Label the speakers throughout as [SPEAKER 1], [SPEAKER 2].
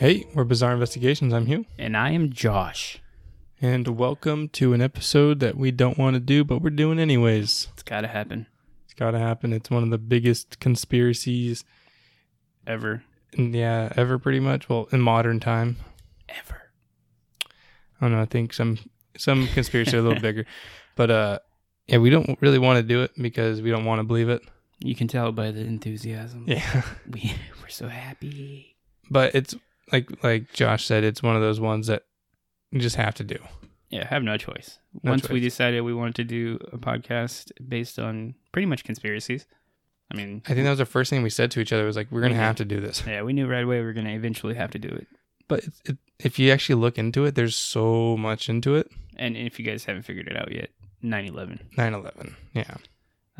[SPEAKER 1] Hey, we're Bizarre Investigations. I'm Hugh.
[SPEAKER 2] And I am Josh.
[SPEAKER 1] And welcome to an episode that we don't want to do, but we're doing anyways.
[SPEAKER 2] It's got to happen.
[SPEAKER 1] It's got to happen. It's one of the biggest conspiracies
[SPEAKER 2] Ever.
[SPEAKER 1] yeah, ever pretty much. Well, in modern time.
[SPEAKER 2] Ever.
[SPEAKER 1] I don't know. I think some some conspiracies are a little bigger. But uh yeah, we don't really want to do it because we don't want to believe it.
[SPEAKER 2] You can tell by the enthusiasm.
[SPEAKER 1] Yeah.
[SPEAKER 2] We, we're so happy.
[SPEAKER 1] But it's like like Josh said, it's one of those ones that you just have to do.
[SPEAKER 2] Yeah, have no choice.
[SPEAKER 1] No
[SPEAKER 2] Once we decided we wanted to do a podcast based on pretty much conspiracies, I mean,
[SPEAKER 1] I think that was the first thing we said to each other was like, we're gonna have to do this.
[SPEAKER 2] yeah, we knew right away we were going to eventually have to do it.
[SPEAKER 1] But it, it, if you actually look into it, there's so much into it.
[SPEAKER 2] And if you guys haven't figured it out yet, 9 11.
[SPEAKER 1] 9/11. Yeah.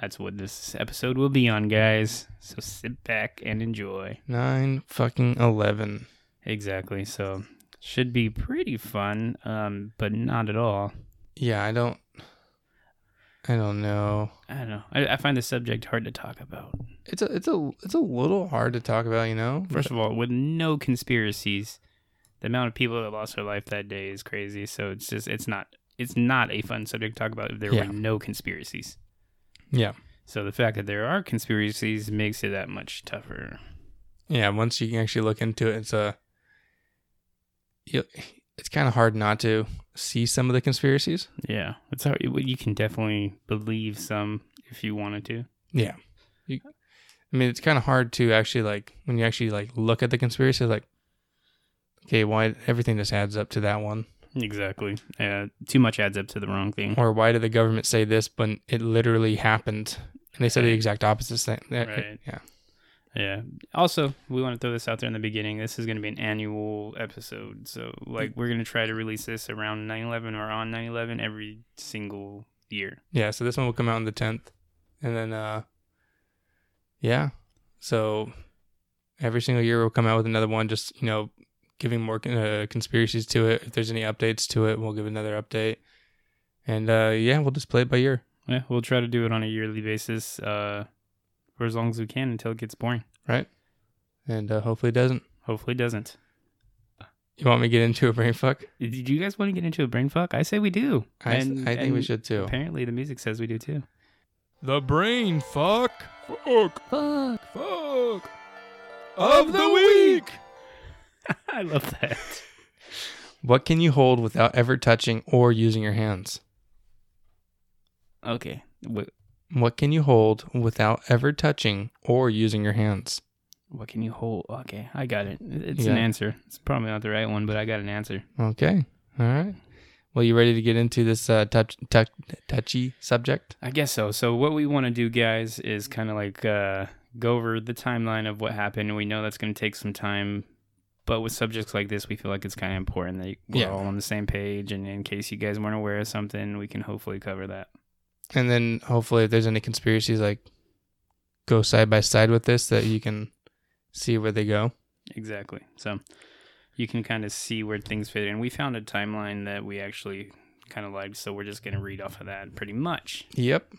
[SPEAKER 2] That's what this episode will be on, guys. So sit back and enjoy.
[SPEAKER 1] 9 fucking 11.
[SPEAKER 2] Exactly. So should be pretty fun, um, but not at all.
[SPEAKER 1] Yeah, I don't I don't know.
[SPEAKER 2] I don't know. I, I find the subject hard to talk about.
[SPEAKER 1] It's a it's a it's a little hard to talk about, you know.
[SPEAKER 2] First of all, with no conspiracies, the amount of people that lost their life that day is crazy. So it's just it's not it's not a fun subject to talk about if there
[SPEAKER 1] Yeah.
[SPEAKER 2] were no conspiracies.
[SPEAKER 1] yeah.
[SPEAKER 2] So the fact that there are conspiracies makes it that much tougher.
[SPEAKER 1] Yeah, once you can actually look into it, it's a you, it's kind of hard not to see some of the conspiracies.
[SPEAKER 2] Yeah, it's hard. You can definitely believe some if you wanted to.
[SPEAKER 1] Yeah. You, I mean, it's kind of hard to actually like when you actually like look at the conspiracy like okay, why everything just adds up to that one.
[SPEAKER 2] Exactly. Uh, too much adds up to the wrong thing.
[SPEAKER 1] Or why did the government say this but it literally happened? And they said the exact opposite thing.
[SPEAKER 2] Right.
[SPEAKER 1] Yeah.
[SPEAKER 2] Yeah. Also, we want to throw this out there in the beginning. This is going to be an annual episode. So, like, we're going to try to release this around 9 11 or on 9 11 every single year.
[SPEAKER 1] Yeah, so this one will come out on the 10th. And then uh yeah. So every single year we'll come out with another one just, you know, giving more uh, conspiracies to it. If there's any updates to it, we'll give another update. And uh yeah, we'll just play it by year.
[SPEAKER 2] Yeah. We'll try to do it on a yearly basis uh, for as long as we can until it gets boring. Right.
[SPEAKER 1] And uh, hopefully it doesn't.
[SPEAKER 2] Hopefully, it doesn't.
[SPEAKER 1] You want me to get into a brain fuck?
[SPEAKER 2] Did you guys want to get into a brain fuck? I say we do.
[SPEAKER 1] I,
[SPEAKER 2] And-
[SPEAKER 1] I think we should too.
[SPEAKER 2] Apparently, the music says we do too.
[SPEAKER 1] The brain fuck. Fuck.
[SPEAKER 2] Fuck.
[SPEAKER 1] Fuck. Of the week.
[SPEAKER 2] I love that.
[SPEAKER 1] What can you hold without ever touching or using your hands?
[SPEAKER 2] Okay. Wh-
[SPEAKER 1] What can you hold without ever touching or using your hands?
[SPEAKER 2] What can you hold? Okay, I got it. It's
[SPEAKER 1] You
[SPEAKER 2] an answer. It's probably not the right one, but I got an answer.
[SPEAKER 1] Okay. All right. Well, you ready to get into this uh, touch, touch, touchy subject?
[SPEAKER 2] I guess so. So what we want to do, guys, is kind of like uh, go over the timeline of what happened. We know that's going to take some time, but with subjects like this, we feel like it's kind of important that we're
[SPEAKER 1] Yeah.
[SPEAKER 2] all on the same page. And in case you guys weren't aware of something, we can hopefully cover that.
[SPEAKER 1] And then hopefully, if there's any conspiracies, like go side by side with this, that you can see where they go.
[SPEAKER 2] Exactly. So you can kind of see where things fit in. We found a timeline that we actually kind of liked, so we're just going to read off of that pretty much.
[SPEAKER 1] Yep.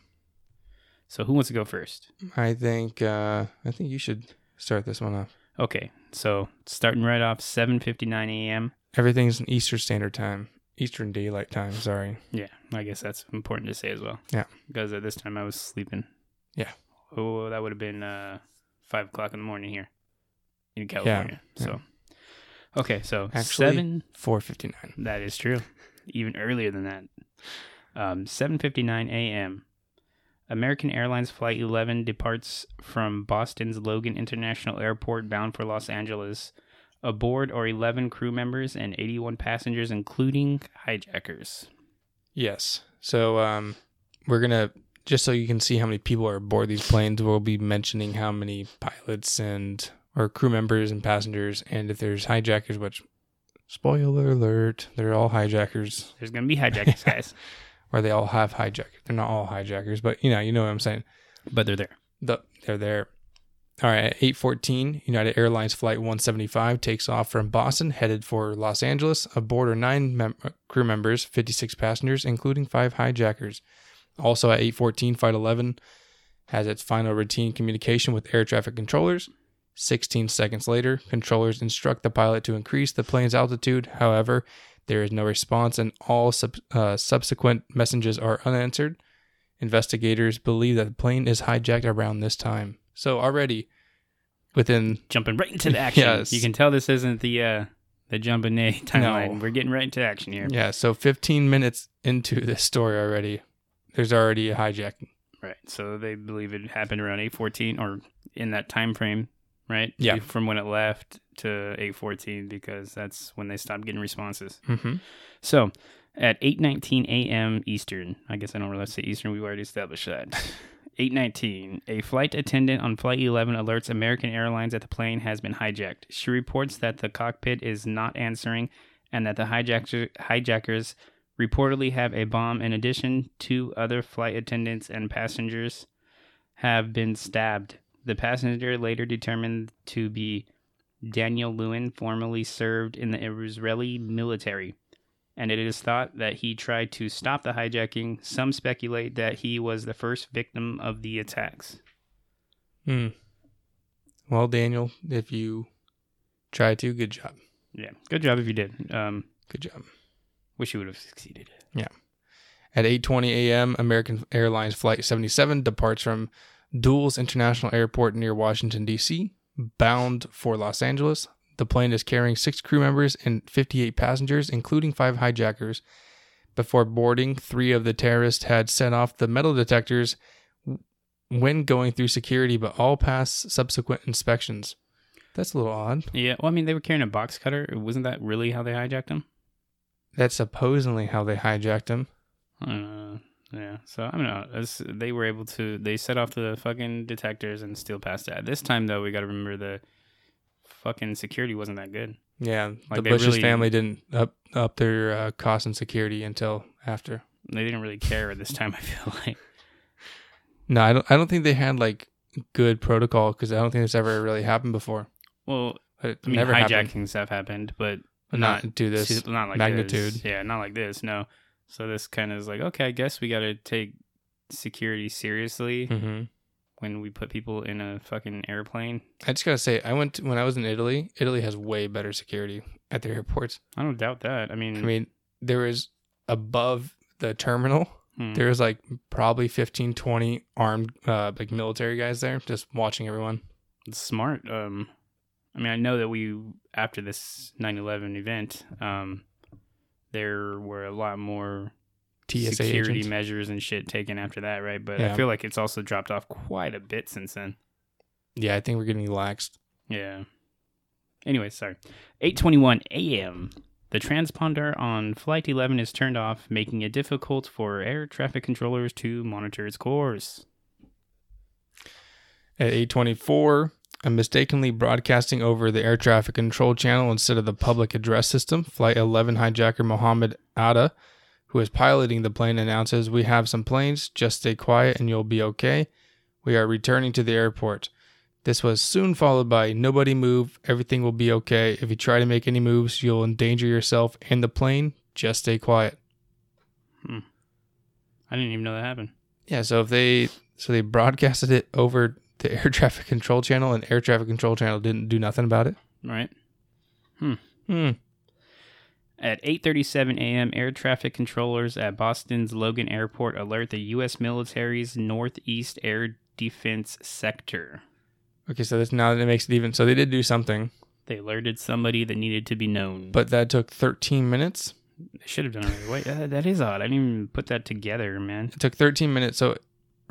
[SPEAKER 2] So who wants to go first?
[SPEAKER 1] I think. Uh, I think you should start this one off.
[SPEAKER 2] Okay, so starting right off, 7:59 a.m.
[SPEAKER 1] Everything's in Eastern Standard Time, Eastern Daylight Time. Sorry.
[SPEAKER 2] Yeah, I guess that's important to say as well.
[SPEAKER 1] Yeah.
[SPEAKER 2] because at this time I was sleeping.
[SPEAKER 1] Yeah.
[SPEAKER 2] Oh, that would have been uh, five o'clock in the morning here in California.
[SPEAKER 1] yeah.
[SPEAKER 2] So, okay, so
[SPEAKER 1] Actually-
[SPEAKER 2] seven.
[SPEAKER 1] Four fifty nine.
[SPEAKER 2] That is true. Even earlier than that. Um, 7:59 a.m. American Airlines Flight 11 departs from Boston's Logan International Airport bound for Los Angeles. Aboard are 11 crew members and 81 passengers, including hijackers.
[SPEAKER 1] Yes. So um, we're gonna just so you can see how many people are aboard these planes. We'll be mentioning how many pilots and or crew members and passengers, and if there's hijackers, which spoiler alert, they're all hijackers,
[SPEAKER 2] There's going to be hijackers, guys,
[SPEAKER 1] or they all have hijackers. They're not all hijackers, but you know, you know what I'm saying.
[SPEAKER 2] but they're there.
[SPEAKER 1] The, they're there. All right, at 8:14, United Airlines flight 175 takes off from Boston, headed for Los Angeles. Aboard are nine mem- crew members, 56 passengers, including five hijackers. Also at 8:14, flight 11 has its final routine communication with air traffic controllers. 16 seconds later, controllers instruct the pilot to increase the plane's altitude. However, there is no response, and all sub- uh, subsequent messages are unanswered. Investigators believe that the plane is hijacked around this time. So already, within
[SPEAKER 2] Jumping right into the action.
[SPEAKER 1] Yes.
[SPEAKER 2] You can tell this isn't the uh, the jump and nay timeline. We're getting right into action here.
[SPEAKER 1] yeah, so 15 minutes into this story already, there's already a hijacking.
[SPEAKER 2] Right. So they believe it happened around 8:14 or in that time frame, right?
[SPEAKER 1] Yeah.
[SPEAKER 2] From when it left to 8:14 because that's when they stopped getting responses.
[SPEAKER 1] Mm-hmm.
[SPEAKER 2] So, at 8:19 a.m. Eastern, I guess I don't really say Eastern. We've already established that. 8:19, a flight attendant on flight 11 alerts American Airlines that the plane has been hijacked. She reports that the cockpit is not answering and that the hijacker, hijackers reportedly have a bomb. In addition, two other flight attendants and passengers have been stabbed. The passenger later determined to be Daniel Lewin, formerly served in the Israeli military and it is thought that he tried to stop the hijacking. Some speculate that he was the first victim of the attacks.
[SPEAKER 1] Hmm. Well, Daniel, if you try to, good job.
[SPEAKER 2] Yeah, good job if you did. Um,
[SPEAKER 1] Good job.
[SPEAKER 2] wish you would have succeeded. Yeah.
[SPEAKER 1] At 8:20 a.m., American Airlines Flight 77 departs from Dulles International Airport near Washington D.C., bound for Los Angeles. The plane is carrying six crew members and 58 passengers, including five hijackers. Before boarding, three of the terrorists had set off the metal detectors when going through security, but all passed subsequent inspections. That's a little odd.
[SPEAKER 2] Yeah, well, I mean, they were carrying a box cutter. Wasn't that really how they hijacked him?
[SPEAKER 1] That's supposedly how they hijacked him.
[SPEAKER 2] Uh, yeah, so I don't know. They were able to. They set off the fucking detectors and still passed that. This time though, we got to remember the fucking security wasn't that good.
[SPEAKER 1] Yeah,
[SPEAKER 2] Like,
[SPEAKER 1] the Bush's
[SPEAKER 2] really-
[SPEAKER 1] family didn't up up their uh, cost and security until after.
[SPEAKER 2] They didn't really care at this time. I feel like.
[SPEAKER 1] No, I don't. I don't think they had like good protocol because I don't think this ever really happened before.
[SPEAKER 2] Well,
[SPEAKER 1] It
[SPEAKER 2] I mean,
[SPEAKER 1] never
[SPEAKER 2] hijackings
[SPEAKER 1] happened.
[SPEAKER 2] have happened, but
[SPEAKER 1] But not to this.
[SPEAKER 2] not like
[SPEAKER 1] magnitude.
[SPEAKER 2] This. Yeah, not like this. No. So this kind of is like, okay, I guess we got to take security seriously
[SPEAKER 1] hmm
[SPEAKER 2] when we put people in a fucking airplane.
[SPEAKER 1] I just gotta say, I went to, when I was in Italy. Italy has way better security at their airports.
[SPEAKER 2] I don't doubt that. I mean,
[SPEAKER 1] I mean, there was above the terminal.
[SPEAKER 2] hmm.
[SPEAKER 1] There was like probably 15, 20 armed uh, like military guys there, just watching everyone.
[SPEAKER 2] it's smart. Um, I mean, I know that we after this 9/11 event, um, there were a lot more
[SPEAKER 1] TSA
[SPEAKER 2] security measures and shit taken after that, right? But I feel like it's also dropped off quite a bit since then.
[SPEAKER 1] Yeah, I think we're getting laxed.
[SPEAKER 2] Yeah. Anyway, sorry. 8:21 a.m. The transponder on flight 11 is turned off, making it difficult for air traffic controllers to monitor its course.
[SPEAKER 1] At 824, I'm mistakenly broadcasting over the air traffic control channel instead of the public address system. Flight 11 hijacker Mohammed Atta, who is piloting the plane, announces, We have some planes, just stay quiet and you'll be okay. We are returning to the airport. This was soon followed by, Nobody move, everything will be okay. If you try to make any moves, you'll endanger yourself and the plane. Just stay quiet. Hmm.
[SPEAKER 2] I didn't even know that happened.
[SPEAKER 1] Yeah, so if they so they broadcasted it over the air traffic control channel and air traffic control channel didn't do nothing about it.
[SPEAKER 2] Right?
[SPEAKER 1] Hmm. Hmm.
[SPEAKER 2] At 8:37 a.m., air traffic controllers at Boston's Logan Airport alert the U.S. military's Northeast Air Defense Sector.
[SPEAKER 1] Okay, so that's now that it makes it even. So they did do something,
[SPEAKER 2] They alerted somebody that needed to be known.
[SPEAKER 1] but that took 13 minutes.
[SPEAKER 2] they should have done it right away. That- that is odd. I didn't even put that together, man.
[SPEAKER 1] It took 13 minutes. So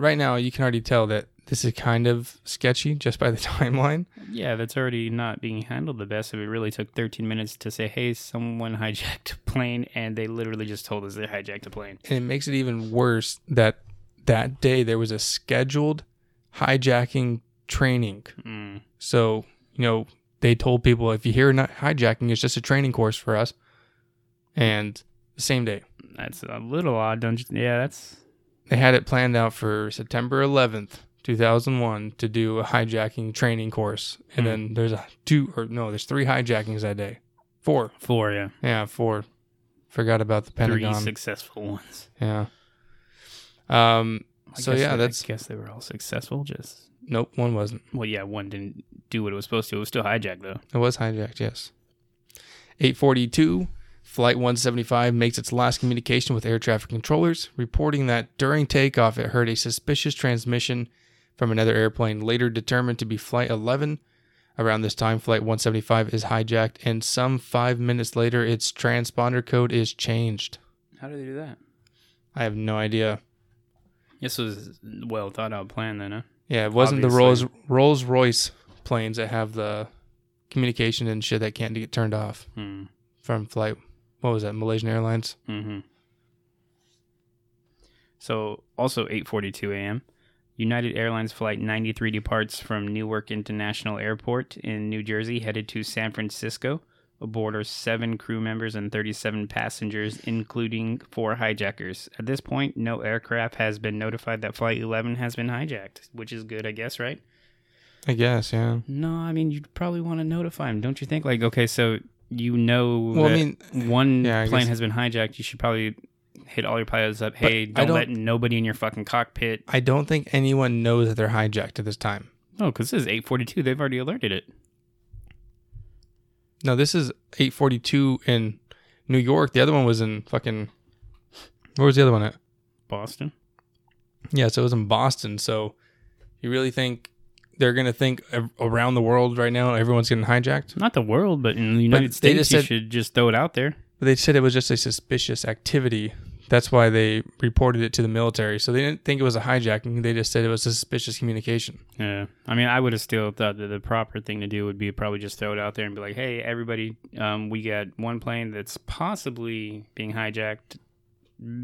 [SPEAKER 1] right now you can already tell that this is kind of sketchy just by the timeline.
[SPEAKER 2] Yeah, that's already not being handled the best. If it really took 13 minutes to say, "Hey, someone hijacked a plane," and they literally just told us they hijacked a plane.
[SPEAKER 1] And it makes it even worse that that day there was a scheduled hijacking training.
[SPEAKER 2] Mm.
[SPEAKER 1] So, you know, they told people if you hear not hijacking, it's just a training course for us. And the same day.
[SPEAKER 2] That's a little odd, don't you? Yeah, that's
[SPEAKER 1] They had it planned out for September 11th, 2001 to do a hijacking training course. And
[SPEAKER 2] Hmm.
[SPEAKER 1] then there's a two or no, there's three hijackings that day. Four.
[SPEAKER 2] four. Yeah,
[SPEAKER 1] Yeah, four. Forgot about the Pentagon.
[SPEAKER 2] three successful ones.
[SPEAKER 1] Yeah. Um
[SPEAKER 2] I
[SPEAKER 1] So, yeah,
[SPEAKER 2] they-
[SPEAKER 1] that's-
[SPEAKER 2] I guess they were all successful. Just
[SPEAKER 1] Nope, one wasn't.
[SPEAKER 2] well, yeah, one didn't do what it was supposed to. It was still hijacked though.
[SPEAKER 1] It was hijacked, yes. 842, Flight 175 makes its last communication with air traffic controllers, reporting that during takeoff it heard a suspicious transmission from another airplane, later determined to be Flight 11. Around this time, Flight 175 is hijacked, and some five minutes later, its transponder code is changed.
[SPEAKER 2] How did they do that?
[SPEAKER 1] I have no idea.
[SPEAKER 2] This was well thought out plan then, huh?
[SPEAKER 1] Yeah, it wasn't the Rolls Rolls Royce planes that have the communication and shit that can't get turned off
[SPEAKER 2] Hmm.
[SPEAKER 1] from flight. What was that? Malaysian Airlines.
[SPEAKER 2] Mm-hmm. So also 8:42 a.m. United Airlines flight 93 departs from Newark International Airport in New Jersey, headed to San Francisco. Aboard are seven crew members and 37 passengers, including four hijackers. At this point, no aircraft has been notified that Flight 11 has been hijacked, which is good, I guess, right?
[SPEAKER 1] I guess, yeah.
[SPEAKER 2] No, I mean you'd probably want to notify them, don't you think? Like, okay, so you know
[SPEAKER 1] Well, I mean,
[SPEAKER 2] one
[SPEAKER 1] Yeah, I
[SPEAKER 2] plane
[SPEAKER 1] guess-
[SPEAKER 2] has been hijacked, you should probably hit all your pilots up. Hey, don't,
[SPEAKER 1] don't-
[SPEAKER 2] let nobody in your fucking cockpit.
[SPEAKER 1] I don't think anyone knows that they're hijacked at this time.
[SPEAKER 2] Oh, because this is 842. They've already alerted it.
[SPEAKER 1] No, this is 842 in New York. The other one was in fucking. Where was the other one at?
[SPEAKER 2] Boston.
[SPEAKER 1] Yeah, so it was in Boston. So you really think they're gonna think around the world right now everyone's getting hijacked?
[SPEAKER 2] Not the world, but in the United
[SPEAKER 1] they
[SPEAKER 2] States,
[SPEAKER 1] just
[SPEAKER 2] you should just throw it out there.
[SPEAKER 1] But they said it was just a suspicious activity. That's why they reported it to the military. So they didn't think it was a hijacking. They just said it was a suspicious communication.
[SPEAKER 2] Yeah. I mean, I would have still thought that the proper thing to do would be probably just throw it out there and be like, hey, everybody, um, we got one plane that's possibly being hijacked.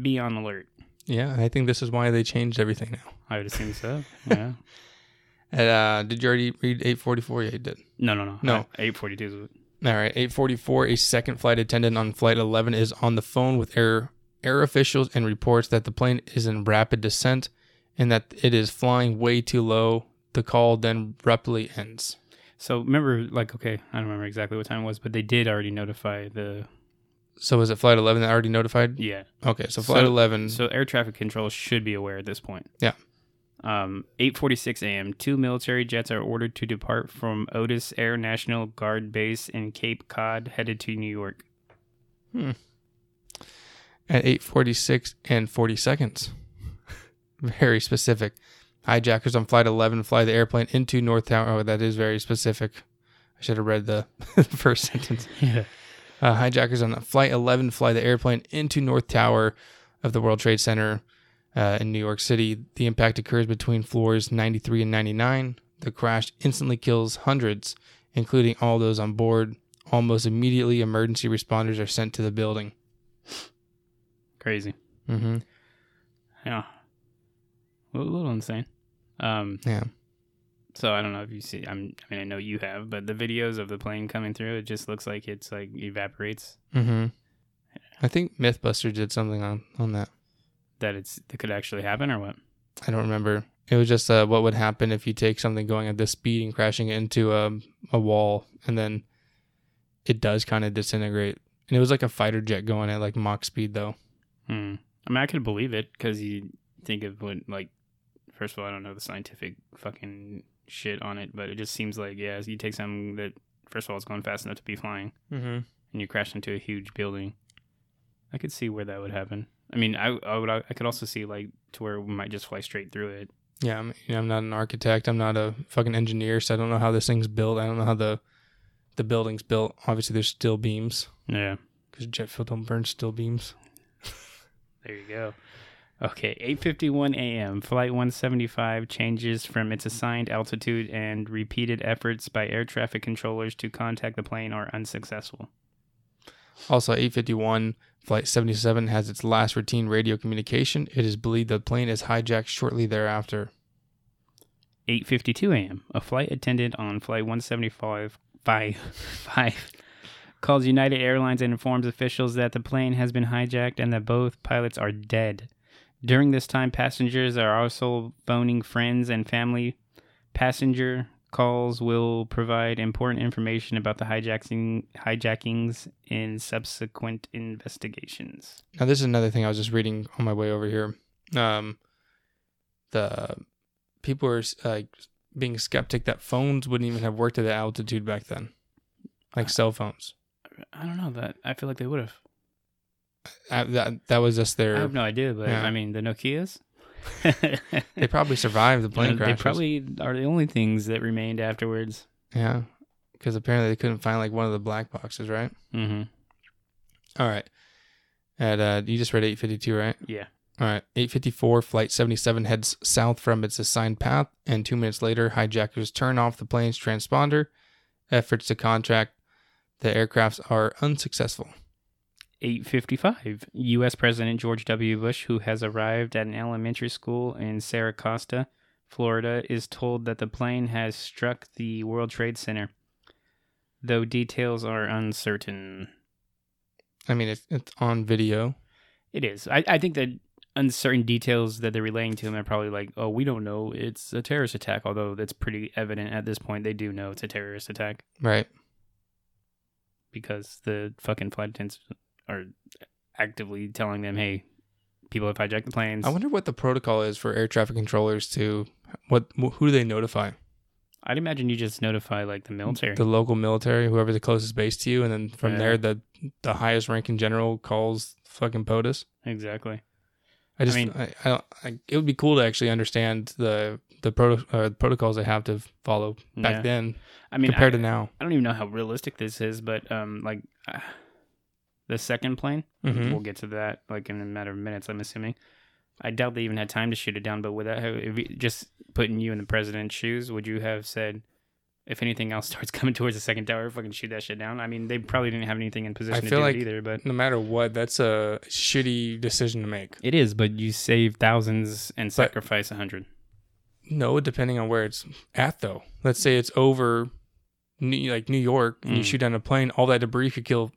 [SPEAKER 2] Be on alert.
[SPEAKER 1] Yeah, I think this is why they changed everything now.
[SPEAKER 2] I would assume so. Yeah.
[SPEAKER 1] And, uh, did you already read 844? Yeah, you did.
[SPEAKER 2] No, no, no.
[SPEAKER 1] No.
[SPEAKER 2] 842 is what.
[SPEAKER 1] All right, 844. A second flight attendant on flight 11 is on the phone with air air officials and reports that the plane is in rapid descent and that it is flying way too low. The call then abruptly ends.
[SPEAKER 2] So remember, like, okay, I don't remember exactly what time it was, but they did already notify the.
[SPEAKER 1] So was it flight 11 that already notified?
[SPEAKER 2] Yeah.
[SPEAKER 1] Okay, so flight
[SPEAKER 2] So-
[SPEAKER 1] 11.
[SPEAKER 2] So air traffic control should be aware at this point.
[SPEAKER 1] Yeah.
[SPEAKER 2] Um, 8:46 a.m. Two military jets are ordered to depart from Otis Air National Guard Base in Cape Cod, headed to New York.
[SPEAKER 1] at 8:46 and 40 seconds. very specific. Hijackers on flight 11 fly the airplane into North Tower. Oh, that is very specific. I should have read the first sentence.
[SPEAKER 2] Yeah.
[SPEAKER 1] Uh, hijackers on flight 11 fly the airplane into North Tower of the World Trade Center uh, in New York City. The impact occurs between floors 93 and 99. The crash instantly kills hundreds, including all those on board. Almost immediately, emergency responders are sent to the building.
[SPEAKER 2] Crazy.
[SPEAKER 1] Mm-hmm.
[SPEAKER 2] Yeah. A little, insane. Um,
[SPEAKER 1] Yeah.
[SPEAKER 2] so I don't know if you see. I'm, I mean, I know you have, but the videos of the plane coming through, it just looks like it's like evaporates.
[SPEAKER 1] Mm-hmm. I think MythBuster did something on on that.
[SPEAKER 2] That it's that could actually happen or what?
[SPEAKER 1] I don't remember. It was just uh, what would happen if you take something going at this speed and crashing it into a a wall, and then it does kind of disintegrate. And it was like a fighter jet going at like Mach speed, though.
[SPEAKER 2] Hmm. I mean, I could believe it because you think of what, like, first of all, I don't know the scientific fucking shit on it, but it just seems like, yeah, you take something that, first of all, it's going fast enough to be flying,
[SPEAKER 1] Mm-hmm.
[SPEAKER 2] and you crash into a huge building. I could see where that would happen. I mean, I, I would, I could also see like to where we might just fly straight through it.
[SPEAKER 1] Yeah, I'm, you know, I'm not an architect. I'm not a fucking engineer, so I don't know how this thing's built. I don't know how the the building's built. Obviously, there's steel beams
[SPEAKER 2] Yeah.
[SPEAKER 1] because jet fuel don't burn steel beams.
[SPEAKER 2] There you go. Okay, 8:51 a.m. Flight 175 changes from its assigned altitude and repeated efforts by air traffic controllers to contact the plane are unsuccessful.
[SPEAKER 1] Also, 851 Flight 77 has its last routine radio communication. It is believed the plane is hijacked shortly thereafter.
[SPEAKER 2] 8:52 a.m. A flight attendant on flight 175 five, five, calls United Airlines and informs officials that the plane has been hijacked and that both pilots are dead. During this time, passengers are also phoning friends and family. Passenger calls will provide important information about the hijacking hijackings in subsequent investigations.
[SPEAKER 1] Now, this is another thing I was just reading on my way over here. Um, the people are like being skeptic that phones wouldn't even have worked at that altitude back then, like cell phones.
[SPEAKER 2] I don't know that. I feel like they would have.
[SPEAKER 1] Uh, that that was just
[SPEAKER 2] there.
[SPEAKER 1] I
[SPEAKER 2] have no idea, but
[SPEAKER 1] Yeah.
[SPEAKER 2] I mean the Nokia's.
[SPEAKER 1] They probably survived the plane
[SPEAKER 2] they
[SPEAKER 1] crash.
[SPEAKER 2] probably are the only things that remained afterwards.
[SPEAKER 1] yeah, because apparently they couldn't find like one of the black boxes, right?
[SPEAKER 2] Mm-hmm.
[SPEAKER 1] All right. At uh, you just read eight fifty two, right?
[SPEAKER 2] Yeah.
[SPEAKER 1] All right, 854, Flight 77 heads south from its assigned path, and two minutes later, hijackers turn off the plane's transponder. Efforts to contact the aircrafts are unsuccessful.
[SPEAKER 2] 855. U.S. President George W. Bush, who has arrived at an elementary school in Sarasota, Florida, is told that the plane has struck the World Trade Center, though details are uncertain.
[SPEAKER 1] I mean, it's, it's on video.
[SPEAKER 2] It is. I, I think that uncertain details that they're relaying to him are probably like, oh, we don't know. It's a terrorist attack, although that's pretty evident at this point. They do know it's a terrorist attack
[SPEAKER 1] Right.
[SPEAKER 2] because the fucking flight attendants are actively telling them, hey, people have hijacked the planes.
[SPEAKER 1] I wonder what the protocol is for air traffic controllers to what who do they notify?
[SPEAKER 2] I'd imagine you just notify like the military.
[SPEAKER 1] The local military, whoever the closest base to you, and then from
[SPEAKER 2] Yeah.
[SPEAKER 1] there, the the highest ranking general calls fucking POTUS.
[SPEAKER 2] exactly.
[SPEAKER 1] I just, I,
[SPEAKER 2] mean-
[SPEAKER 1] I, don't. I, it would be cool to actually understand the the proto, uh, protocols they have to follow back
[SPEAKER 2] Yeah.
[SPEAKER 1] then
[SPEAKER 2] I mean,
[SPEAKER 1] compared
[SPEAKER 2] I,
[SPEAKER 1] to now.
[SPEAKER 2] I don't even know how realistic this is, but um, like uh, the second plane,
[SPEAKER 1] Mhm.
[SPEAKER 2] we'll get to that like in a matter of minutes. I'm assuming. I doubt they even had time to shoot it down, but would that if you, just putting you in the president's shoes? Would you have said, if anything else starts coming towards the second tower, fucking shoot that shit down? I mean, they probably didn't have anything in position to
[SPEAKER 1] feel
[SPEAKER 2] do
[SPEAKER 1] like-
[SPEAKER 2] it either, but
[SPEAKER 1] No matter what, that's a shitty decision to make.
[SPEAKER 2] it is. But you save thousands and sacrifice a hundred.
[SPEAKER 1] No, depending on where it's at, though. Let's say it's over, New, like New York, and you
[SPEAKER 2] Mm.
[SPEAKER 1] shoot down a plane. All that debris could kill,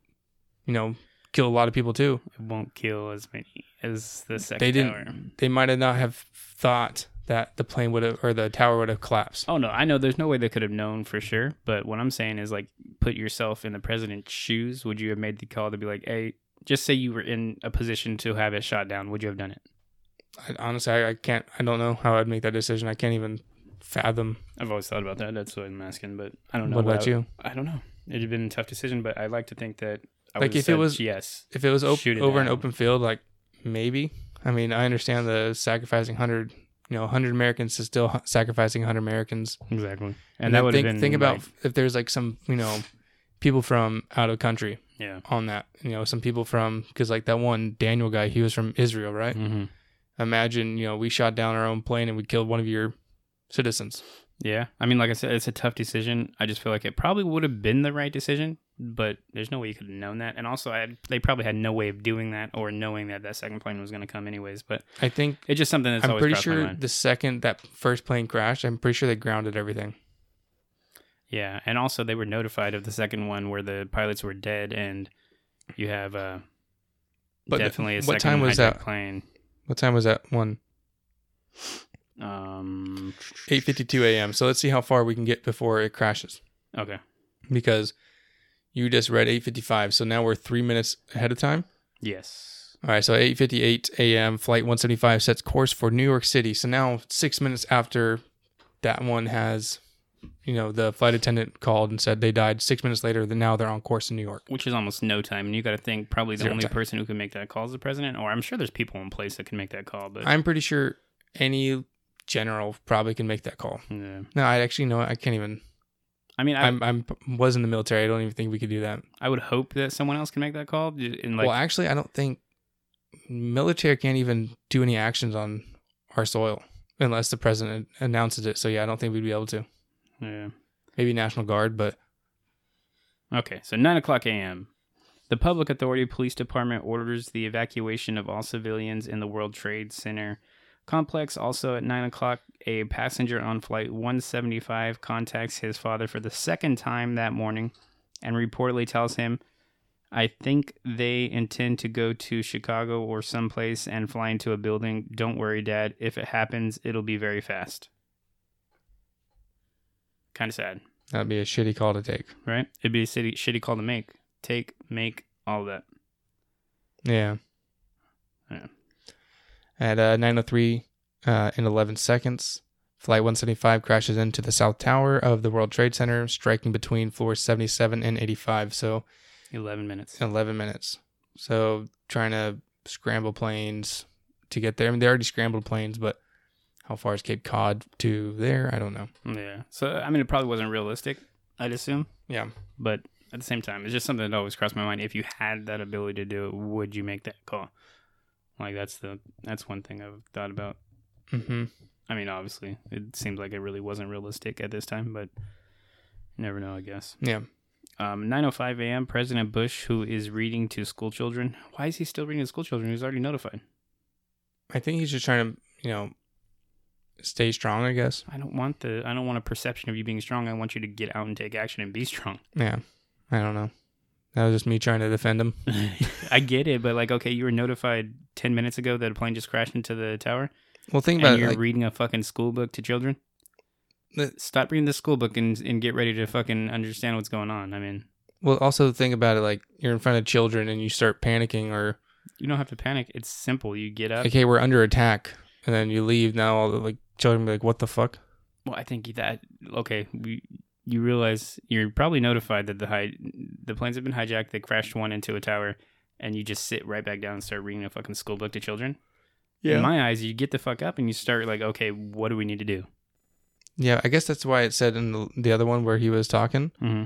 [SPEAKER 1] you know, kill a lot of people too.
[SPEAKER 2] It won't kill as many as the second
[SPEAKER 1] They didn't.
[SPEAKER 2] tower.
[SPEAKER 1] They might have not have thought that the plane would have or the tower would have collapsed.
[SPEAKER 2] Oh no, I know there's no way they could have known for sure. But what I'm saying is like put yourself in the president's shoes. Would you have made the call to be like, hey, just say you were in a position to have it shot down, would you have done it?
[SPEAKER 1] I, honestly, I, I can't. I don't know how I'd make that decision. I can't even fathom.
[SPEAKER 2] I've always thought about that. That's what I'm asking, but I don't know.
[SPEAKER 1] What about
[SPEAKER 2] I,
[SPEAKER 1] you?
[SPEAKER 2] I don't know. It'd have been a tough decision, but I like to think that I
[SPEAKER 1] Like, if it was-
[SPEAKER 2] yes.
[SPEAKER 1] If it was op-
[SPEAKER 2] it
[SPEAKER 1] over an open field, like maybe. I mean, I understand the sacrificing hundred. You know, hundred Americans is still sacrificing hundred Americans.
[SPEAKER 2] Exactly. And,
[SPEAKER 1] And,
[SPEAKER 2] that would
[SPEAKER 1] think
[SPEAKER 2] have been
[SPEAKER 1] think about
[SPEAKER 2] like-
[SPEAKER 1] if there's like some you know people from out of country
[SPEAKER 2] yeah.
[SPEAKER 1] on that. You know, some people from because like that one Daniel guy, he was from Israel, right?
[SPEAKER 2] hmm
[SPEAKER 1] Imagine you know we shot down our own plane and we killed one of your citizens.
[SPEAKER 2] Yeah. I mean, like I said, it's a tough decision. I just feel like it probably would have been the right decision, but there's no way you could have known that. And also, I, they probably had no way of doing that or knowing that that second plane was going to come anyways. But
[SPEAKER 1] I think
[SPEAKER 2] it's just something that's
[SPEAKER 1] I'm pretty sure the second that first plane crashed, I'm pretty sure they grounded everything.
[SPEAKER 2] Yeah. And also, they were notified of the second one where the pilots were dead, and you have uh,
[SPEAKER 1] But
[SPEAKER 2] definitely a
[SPEAKER 1] what
[SPEAKER 2] second
[SPEAKER 1] time was that?
[SPEAKER 2] plane.
[SPEAKER 1] What time was that one?
[SPEAKER 2] Um,
[SPEAKER 1] 8:52 a.m. So let's see how far we can get before it crashes.
[SPEAKER 2] okay.
[SPEAKER 1] Because you just read 8:55, so now we're three minutes ahead of time.
[SPEAKER 2] Yes.
[SPEAKER 1] All right, so 8:58 a.m. Flight 175 sets course for New York City. So now six minutes after that one has, you know, the flight attendant called and said they died. Six minutes later, then now they're on course in New York.
[SPEAKER 2] Which is almost no time. And you got to think probably the
[SPEAKER 1] Zero
[SPEAKER 2] only
[SPEAKER 1] time.
[SPEAKER 2] person who can make that call is the president, or I'm sure there's people in place that can make that call, but
[SPEAKER 1] I'm pretty sure any general probably can make that call.
[SPEAKER 2] yeah.
[SPEAKER 1] No, I actually know I can't even.
[SPEAKER 2] I mean, I,
[SPEAKER 1] I'm I'm was in the military. I don't even think we could do that.
[SPEAKER 2] I would hope that someone else can make that call. And like,
[SPEAKER 1] well, actually, I don't think military can't even do any actions on our soil unless the president announces it. So yeah, I don't think we'd be able to.
[SPEAKER 2] yeah.
[SPEAKER 1] Maybe National Guard, but
[SPEAKER 2] Okay, so 9 o'clock a.m. The Public Authority Police Department orders the evacuation of all civilians in the World Trade Center complex. Also at 9 o'clock, a passenger on Flight 175 contacts his father for the second time that morning and reportedly tells him, I think they intend to go to Chicago or someplace and fly into a building. Don't worry, Dad. If it happens, it'll be very fast. Kind of sad.
[SPEAKER 1] that'd be a shitty call to take.
[SPEAKER 2] right? It'd be a city, shitty call to make. Take, make, all that.
[SPEAKER 1] Yeah. At uh, 9:03 uh, in 11 seconds. Flight 175 crashes into the South Tower of the World Trade Center, striking between floors 77 and 85. So
[SPEAKER 2] 11 minutes.
[SPEAKER 1] 11 minutes. So trying to scramble planes to get there. I mean, they already scrambled planes, but how far is Cape Cod to there? I don't know.
[SPEAKER 2] Yeah. So, I mean, it probably wasn't realistic, I'd assume.
[SPEAKER 1] Yeah.
[SPEAKER 2] But at the same time, it's just something that always crossed my mind. If you had that ability to do it, would you make that call? Like that's the that's one thing I've thought about.
[SPEAKER 1] Mm-hmm.
[SPEAKER 2] I mean, obviously, it seems like it really wasn't realistic at this time, but you never know, I guess.
[SPEAKER 1] Yeah.
[SPEAKER 2] Um, 9:05 a.m. President Bush, who is reading to school children. Why is he still reading to school children? He's already notified.
[SPEAKER 1] I think he's just trying to, you know, stay strong. I guess.
[SPEAKER 2] I don't want the. I don't want a perception of you being strong. I want you to get out and take action and be strong.
[SPEAKER 1] Yeah. I don't know. That was just me trying to defend him.
[SPEAKER 2] I get it, but like, okay, you were notified 10 minutes ago that a plane just crashed into the tower,
[SPEAKER 1] Well, think about it.
[SPEAKER 2] you're
[SPEAKER 1] Like,
[SPEAKER 2] reading a fucking school book to children.
[SPEAKER 1] The-
[SPEAKER 2] Stop reading the school book and and get ready to fucking understand what's going on. I mean,
[SPEAKER 1] well, also think about it. Like you're in front of children and you start panicking, or
[SPEAKER 2] you don't have to panic. It's simple. You get up.
[SPEAKER 1] okay, we're under attack, and then you leave. Now all the like children be like, "What the fuck?"
[SPEAKER 2] Well, I think that okay, we you realize you're probably notified that the hi- the planes have been hijacked. They crashed one into a tower, and you just sit right back down and start reading a fucking school book to children. Yeah. In my eyes, you get the fuck up and you start like, okay, what do we need to do?
[SPEAKER 1] Yeah, I guess that's why it said in the, the other one where he was talking
[SPEAKER 2] Mm-hmm.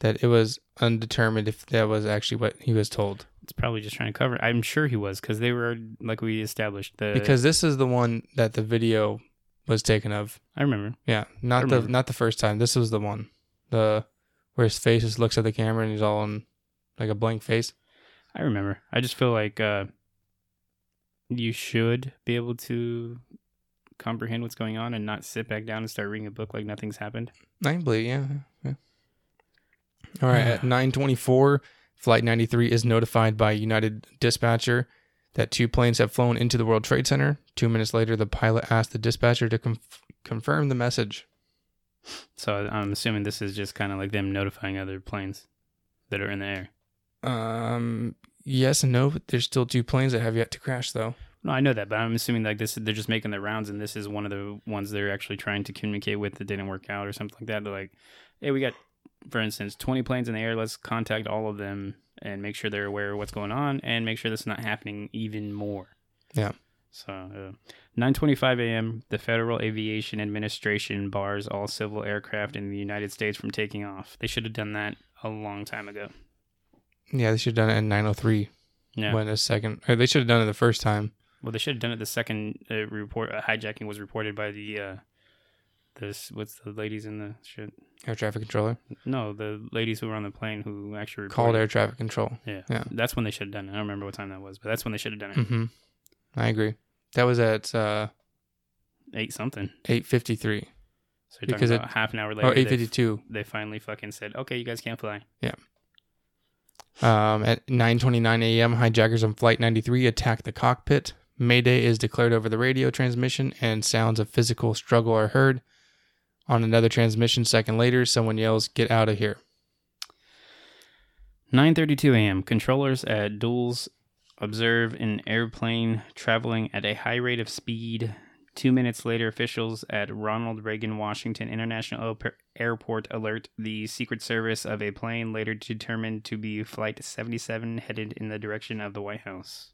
[SPEAKER 1] that it was undetermined if that was actually what he was told.
[SPEAKER 2] It's probably just trying to cover. it. I'm sure he was because they were like we established the
[SPEAKER 1] Because this is the one that the video was taken of.
[SPEAKER 2] I remember.
[SPEAKER 1] Yeah, not the not the first time. This was the one. The where his face just looks at the camera and he's all in like a blank face.
[SPEAKER 2] I remember. I just feel like uh, you should be able to comprehend what's going on and not sit back down and start reading a book like nothing's happened.
[SPEAKER 1] I believe, yeah. yeah. All right, at 9:24, flight 93 is notified by United dispatcher that two planes have flown into the World Trade Center. 2 minutes later, the pilot asked the dispatcher to conf- confirm the message.
[SPEAKER 2] So I'm assuming this is just kind of like them notifying other planes that are in the air.
[SPEAKER 1] Um yes and no, but there's still two planes that have yet to crash though.
[SPEAKER 2] No, I know that, but I'm assuming like this, they're just making their rounds, and this is one of the ones they're actually trying to communicate with that didn't work out or something like that. They're like, hey, we got, for instance, 20 planes in the air. Let's contact all of them and make sure they're aware of what's going on and make sure this is not happening even more.
[SPEAKER 1] Yeah.
[SPEAKER 2] So, uh, 9:25 a.m. The Federal Aviation Administration bars all civil aircraft in the United States from taking off. They should have done that a long time ago.
[SPEAKER 1] Yeah, they should have done it at 9:03
[SPEAKER 2] Yeah.
[SPEAKER 1] when a second or they should have done it the first time.
[SPEAKER 2] Well, they should have done it the second uh, report uh, hijacking was reported by the uh, this what's the ladies in the shit?
[SPEAKER 1] Air traffic controller
[SPEAKER 2] No, the ladies who were on the plane who actually reported.
[SPEAKER 1] called air traffic control.
[SPEAKER 2] Yeah,
[SPEAKER 1] Yeah.
[SPEAKER 2] That's when they should have done it. I don't remember what time that was, but that's when they should have done it.
[SPEAKER 1] Mhm. I agree. That was at uh
[SPEAKER 2] Eight something.
[SPEAKER 1] 8:53
[SPEAKER 2] So you're
[SPEAKER 1] Because
[SPEAKER 2] talking
[SPEAKER 1] it-
[SPEAKER 2] half an hour later.
[SPEAKER 1] or
[SPEAKER 2] they-
[SPEAKER 1] 8:52.
[SPEAKER 2] They finally fucking said, "Okay, you guys can't fly." Yeah.
[SPEAKER 1] Um, at 9:29 a.m., hijackers on Flight 93 attack the cockpit. Mayday is declared over the radio transmission, and sounds of physical struggle are heard. On another transmission, second later, someone yells, "Get out of here!"
[SPEAKER 2] 9:32 a.m. Controllers at Dulles observe an airplane traveling at a high rate of speed. Two minutes later, officials at Ronald Reagan Washington International Airport alert the Secret Service of a plane later determined to be Flight 77 headed in the direction of the White House.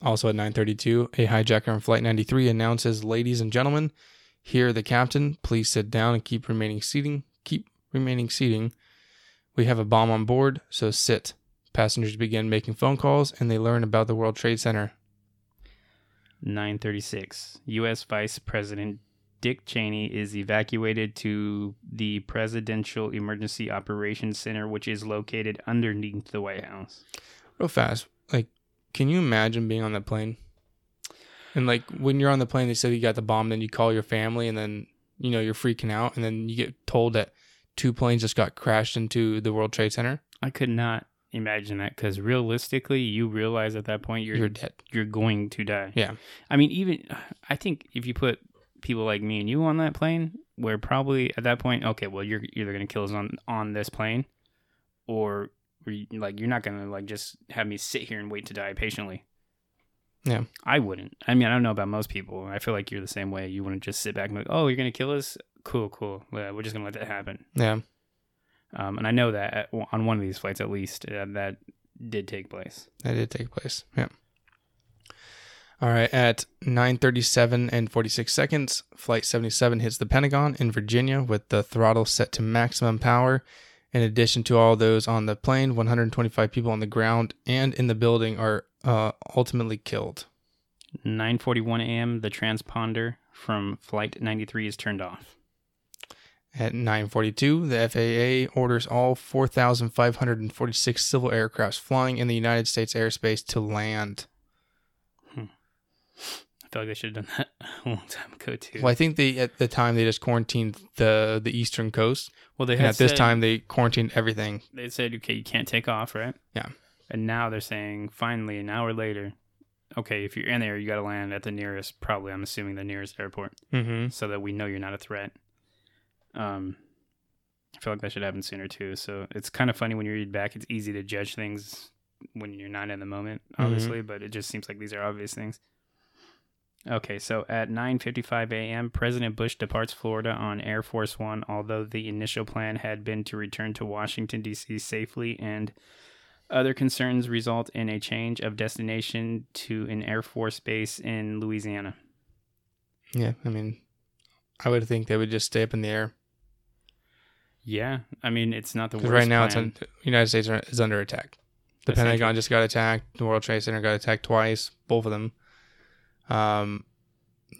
[SPEAKER 1] Also at 9:32, a hijacker on Flight 93 announces, "Ladies and gentlemen, here the captain. Please sit down and keep remaining seating. Keep remaining seating. We have a bomb on board, so sit." Passengers begin making phone calls, and they learn about the World Trade Center.
[SPEAKER 2] 936. U.S. Vice President Dick Cheney is evacuated to the Presidential Emergency Operations Center, which is located underneath the White House.
[SPEAKER 1] real fast. Like, can you imagine being on that plane? And like when you're on the plane, they say you got the bomb, then you call your family, and then you know you're freaking out, and then you get told that two planes just got crashed into the World Trade Center.
[SPEAKER 2] I could not imagine that because realistically, you realize at that point you're
[SPEAKER 1] You're
[SPEAKER 2] you're, going to die.
[SPEAKER 1] Yeah.
[SPEAKER 2] I mean, even I think if you put people like me and you on that plane, we're probably at that point, okay, well, you're either gonna kill us on on this plane, or like you're not gonna like just have me sit here and wait to die patiently.
[SPEAKER 1] Yeah.
[SPEAKER 2] I wouldn't. I mean, I don't know about most people. I feel like you're the same way. You wouldn't just sit back and be like, "Oh, you're gonna kill us? Cool, cool. Yeah, we're just gonna let that happen."
[SPEAKER 1] Yeah.
[SPEAKER 2] Um, and I know that at, on one of these flights, at least, uh, that did take place.
[SPEAKER 1] That did take place. Yeah. All right. At 9:37 and 46 seconds, Flight 77 hits the Pentagon in Virginia with the throttle set to maximum power. In addition to all those on the plane, 125 people on the ground and in the building are uh, ultimately killed.
[SPEAKER 2] 9:41 a.m. The transponder from Flight 93 is turned off.
[SPEAKER 1] At 9:42, the FAA orders all 4,546 civil aircrafts flying in the United States airspace to land.
[SPEAKER 2] I feel like they should have done that a long time ago too.
[SPEAKER 1] Well, I think they at the time they just quarantined the the eastern coast,
[SPEAKER 2] Well, they
[SPEAKER 1] and
[SPEAKER 2] had
[SPEAKER 1] at this time they quarantined everything.
[SPEAKER 2] they said, okay, you can't take off, right?
[SPEAKER 1] Yeah.
[SPEAKER 2] And now they're saying, finally, an hour later, okay, if you're in there, you got to land at the nearest, probably, I'm assuming, the nearest airport,
[SPEAKER 1] Mm-hmm.
[SPEAKER 2] so that we know you're not a threat. Um, I feel like that should happen sooner too. So it's kind of funny when you read back. It's easy to judge things when you're not in the moment, obviously, but it just seems like these are obvious things. Okay, so at 9:55 a.m., President Bush departs Florida on Air Force 1, although the initial plan had been to return to Washington D.C. safely and other concerns result in a change of destination to an Air Force base in Louisiana.
[SPEAKER 1] Yeah, I mean, I would think they would just stay up in the air
[SPEAKER 2] Yeah, I mean it's not the worst.
[SPEAKER 1] right now it's
[SPEAKER 2] plan.
[SPEAKER 1] un- the United States are, is under attack. The Pentagon just got attacked. The World Trade Center got attacked twice, both of them. Um,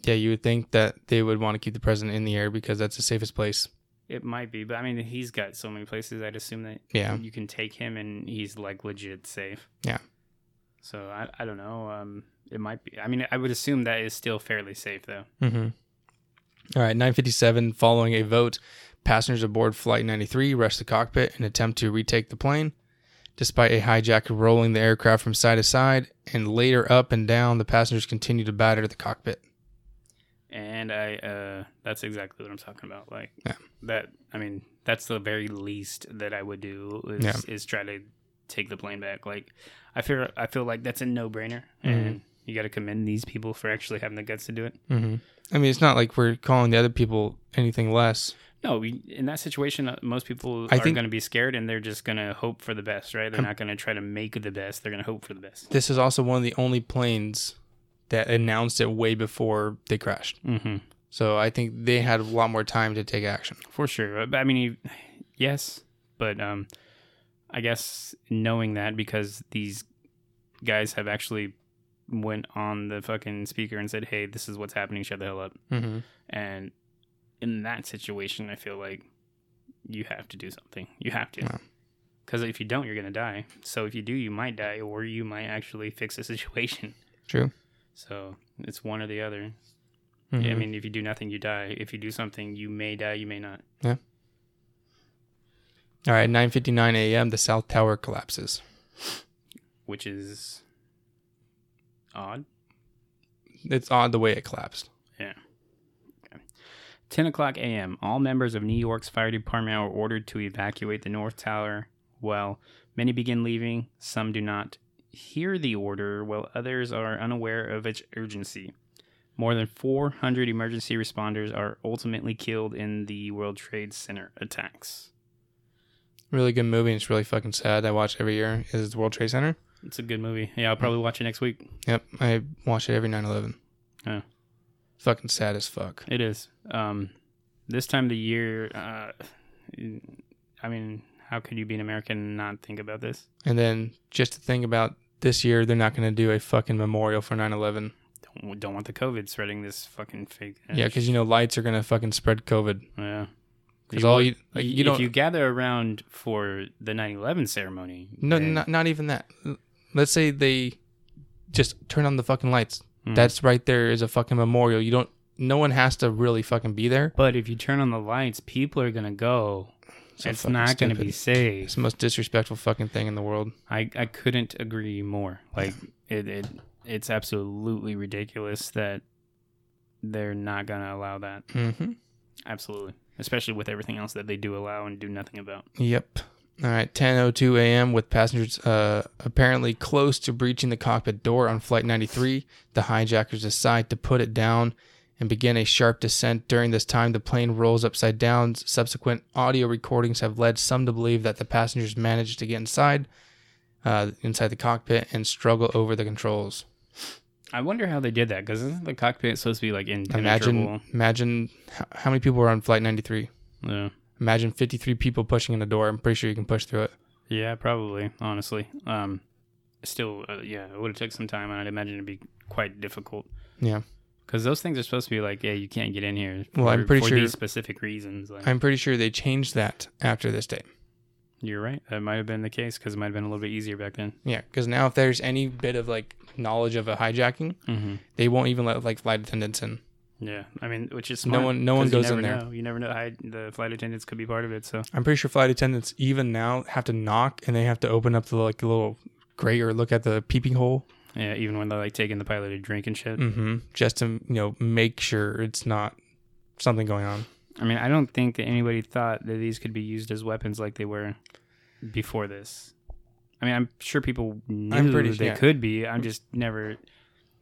[SPEAKER 1] yeah, you would think that they would want to keep the president in the air because that's the safest place.
[SPEAKER 2] It might be, but I mean he's got so many places. I'd assume that
[SPEAKER 1] Yeah.
[SPEAKER 2] you can take him and he's like legit safe.
[SPEAKER 1] Yeah.
[SPEAKER 2] So I I don't know. Um, it might be. I mean, I would assume that is still fairly safe though.
[SPEAKER 1] Mm-hmm. All right, 957. Following a vote, passengers aboard Flight 93 rush the cockpit and attempt to retake the plane. Despite a hijacker rolling the aircraft from side to side and later up and down, the passengers continue to batter the cockpit.
[SPEAKER 2] And I, uh, that's exactly what I'm talking about. Like
[SPEAKER 1] Yeah.
[SPEAKER 2] that. I mean, that's the very least that I would do is,
[SPEAKER 1] Yeah.
[SPEAKER 2] is try to take the plane back. Like, I feel, I feel like that's a no brainer,
[SPEAKER 1] Mm-hmm.
[SPEAKER 2] and you got to commend these people for actually having the guts to do it.
[SPEAKER 1] Mm-hmm. I mean, it's not like we're calling the other people anything less.
[SPEAKER 2] No, we, in that situation, uh, most people
[SPEAKER 1] I
[SPEAKER 2] are
[SPEAKER 1] think-
[SPEAKER 2] going to be scared, and they're just going to hope for the best, right? They're
[SPEAKER 1] Um,
[SPEAKER 2] not going to try to make the best. They're going to hope for the best.
[SPEAKER 1] This is also one of the only planes that announced it way before they crashed.
[SPEAKER 2] Mm-hmm.
[SPEAKER 1] So I think they had a lot more time to take action.
[SPEAKER 2] For sure. I mean, yes, but um, I guess knowing that because these guys have actually went on the fucking speaker and said, "Hey, this is what's happening. Shut the hell up."
[SPEAKER 1] Mm-hmm.
[SPEAKER 2] And in that situation, I feel like you have to do something. You have to.
[SPEAKER 1] Yeah.
[SPEAKER 2] Because if you don't, you're gonna die. So if you do, you might die, or you might actually fix the situation.
[SPEAKER 1] True.
[SPEAKER 2] So it's one or the other.
[SPEAKER 1] Mhm.
[SPEAKER 2] Yeah, I mean, if you do nothing, you die. If you do something, you may die. You may not. Yeah.
[SPEAKER 1] All right, 9:59 a.m. The South Tower collapses.
[SPEAKER 2] which is odd.
[SPEAKER 1] It's odd the way it collapsed. Yeah.
[SPEAKER 2] 10 o'clock a.m. All members of New York's fire department are ordered to evacuate the North Tower. Well, many begin leaving, some do not hear the order, while others are unaware of its urgency. More than 400 emergency responders are ultimately killed in the World Trade Center attacks.
[SPEAKER 1] Really good movie. It's really fucking sad. I watch every year. Is the World Trade Center?
[SPEAKER 2] It's a good movie. Yeah, I'll probably watch it next week.
[SPEAKER 1] Yep, I watch it every 9/11.
[SPEAKER 2] Oh.
[SPEAKER 1] Fucking sad as fuck.
[SPEAKER 2] It is. Um, this time of the year, uh, I mean, how could you be an American and not think about this?
[SPEAKER 1] And then just to think about this year, they're not going to do a fucking memorial for 9/11.
[SPEAKER 2] Don't, don't want the COVID spreading this fucking fake.
[SPEAKER 1] Yeah, because you know lights are going to fucking spread COVID.
[SPEAKER 2] yeah.
[SPEAKER 1] Because all you like, you
[SPEAKER 2] if you gather around for the 9/11 ceremony,
[SPEAKER 1] no
[SPEAKER 2] then-
[SPEAKER 1] not, not even that. Let's say they just turn on the fucking lights.
[SPEAKER 2] Mhm.
[SPEAKER 1] That's right there is a fucking memorial. You don't. No one has to really fucking be there.
[SPEAKER 2] But if you turn on the lights, people are gonna go.
[SPEAKER 1] So
[SPEAKER 2] it's not gonna be
[SPEAKER 1] stupid.
[SPEAKER 2] safe.
[SPEAKER 1] It's the most disrespectful fucking thing in the world.
[SPEAKER 2] I, I couldn't agree more. Like it, it it's absolutely ridiculous that they're not gonna allow that.
[SPEAKER 1] Mm-hmm.
[SPEAKER 2] Absolutely. Especially with everything else that they do allow and do nothing about.
[SPEAKER 1] Yep. All right, 10:02 a.m. with passengers uh, apparently close to breaching the cockpit door on flight 93, the hijackers decide to put it down and begin a sharp descent. During this time, the plane rolls upside down. Subsequent audio recordings have led some to believe that the passengers managed to get inside, uh, inside the cockpit and struggle over the controls.
[SPEAKER 2] I wonder how they did that because isn't the cockpit supposed to be like impenetrable?
[SPEAKER 1] Imagine, imagine how, many people were on flight 93.
[SPEAKER 2] Yeah.
[SPEAKER 1] Imagine 53 people pushing in a door. I'm pretty sure you can push through it.
[SPEAKER 2] Yeah, probably. Honestly, um, still, uh, yeah, it would have took some time, and I'd imagine it'd be quite difficult
[SPEAKER 1] Yeah.
[SPEAKER 2] Because those things are supposed to be like, yeah, you can't get in here.
[SPEAKER 1] Well, I'm
[SPEAKER 2] for-
[SPEAKER 1] pretty
[SPEAKER 2] for
[SPEAKER 1] sure-
[SPEAKER 2] these specific reasons. Like,
[SPEAKER 1] I'm pretty sure they changed that after this day.
[SPEAKER 2] you're right. That might have been the case because it might have been a little bit easier back then.
[SPEAKER 1] Yeah, because now if there's any bit of like knowledge of a hijacking,
[SPEAKER 2] Mm-hmm.
[SPEAKER 1] they won't even let like flight attendants in.
[SPEAKER 2] Yeah, I mean, which is
[SPEAKER 1] No one- no one goes in there.
[SPEAKER 2] Know. You never know. How the flight attendants could be part of it. So
[SPEAKER 1] I'm pretty sure flight attendants even now have to knock and they have to open up the like little grate or look at the peeping hole,
[SPEAKER 2] yeah, even when they're like taking the pilot a drink and shit.
[SPEAKER 1] mm-hmm. just to you know make sure it's not something going on.
[SPEAKER 2] I mean, I don't think that anybody thought that these could be used as weapons like they were before this. I mean, I'm sure people knew
[SPEAKER 1] I'm pretty-
[SPEAKER 2] they
[SPEAKER 1] yeah.
[SPEAKER 2] could be. I'm just never.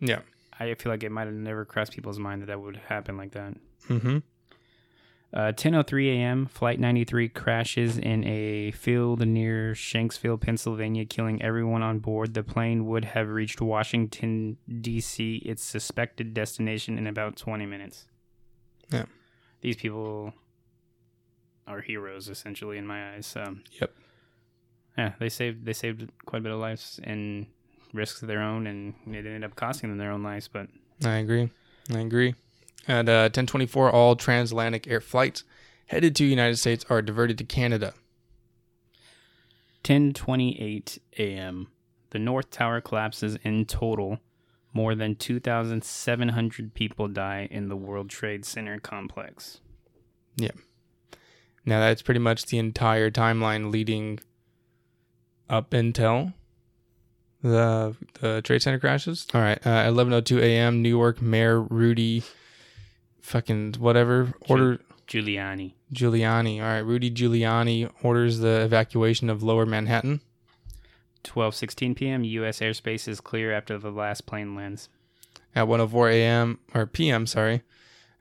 [SPEAKER 1] Yeah.
[SPEAKER 2] I feel like it might have never crossed people's mind that that would happen like that.
[SPEAKER 1] Mm-hmm.
[SPEAKER 2] Uh, 10:03 a.m. Flight 93 crashes in a field near Shanksville, Pennsylvania, killing everyone on board. The plane would have reached Washington D.C., its suspected destination, in about 20 minutes.
[SPEAKER 1] Yeah.
[SPEAKER 2] These people are heroes, essentially, in my eyes. Um,
[SPEAKER 1] Yep.
[SPEAKER 2] Yeah, they saved they saved quite a bit of lives and risks of their own, and it ended up costing them their own lives. But
[SPEAKER 1] I agree. I agree. At uh, 1024, all transatlantic air flights headed to United States are diverted to Canada.
[SPEAKER 2] 10:28 a.m. The North Tower collapses in total. More than 2,700 people die in the World Trade Center complex. Yeah.
[SPEAKER 1] Now that's pretty much the entire timeline leading up until the the Trade Center crashes. All right, uh, 11:02 a.m. New York Mayor Rudy, fucking whatever order
[SPEAKER 2] Giuliani.
[SPEAKER 1] Giuliani. All right, Rudy Giuliani orders the evacuation of Lower Manhattan.
[SPEAKER 2] 12:16 p.m. U.S. airspace is clear after the last plane lands.
[SPEAKER 1] at 104 a.m. or p.m. Sorry,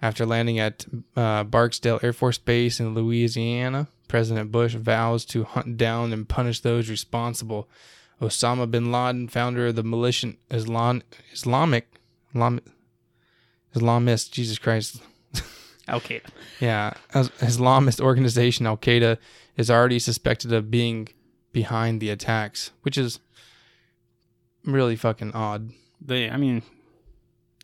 [SPEAKER 1] after landing at uh, Barksdale Air Force Base in Louisiana, President Bush vows to hunt down and punish those responsible. Osama bin Laden, founder of the militant Islam, Islamic Islam, Islamist, Jesus Christ,
[SPEAKER 2] Al Qaeda.
[SPEAKER 1] yeah, Islamist organization Al Qaeda is already suspected of being behind the attacks, which is really fucking odd.
[SPEAKER 2] They, I mean,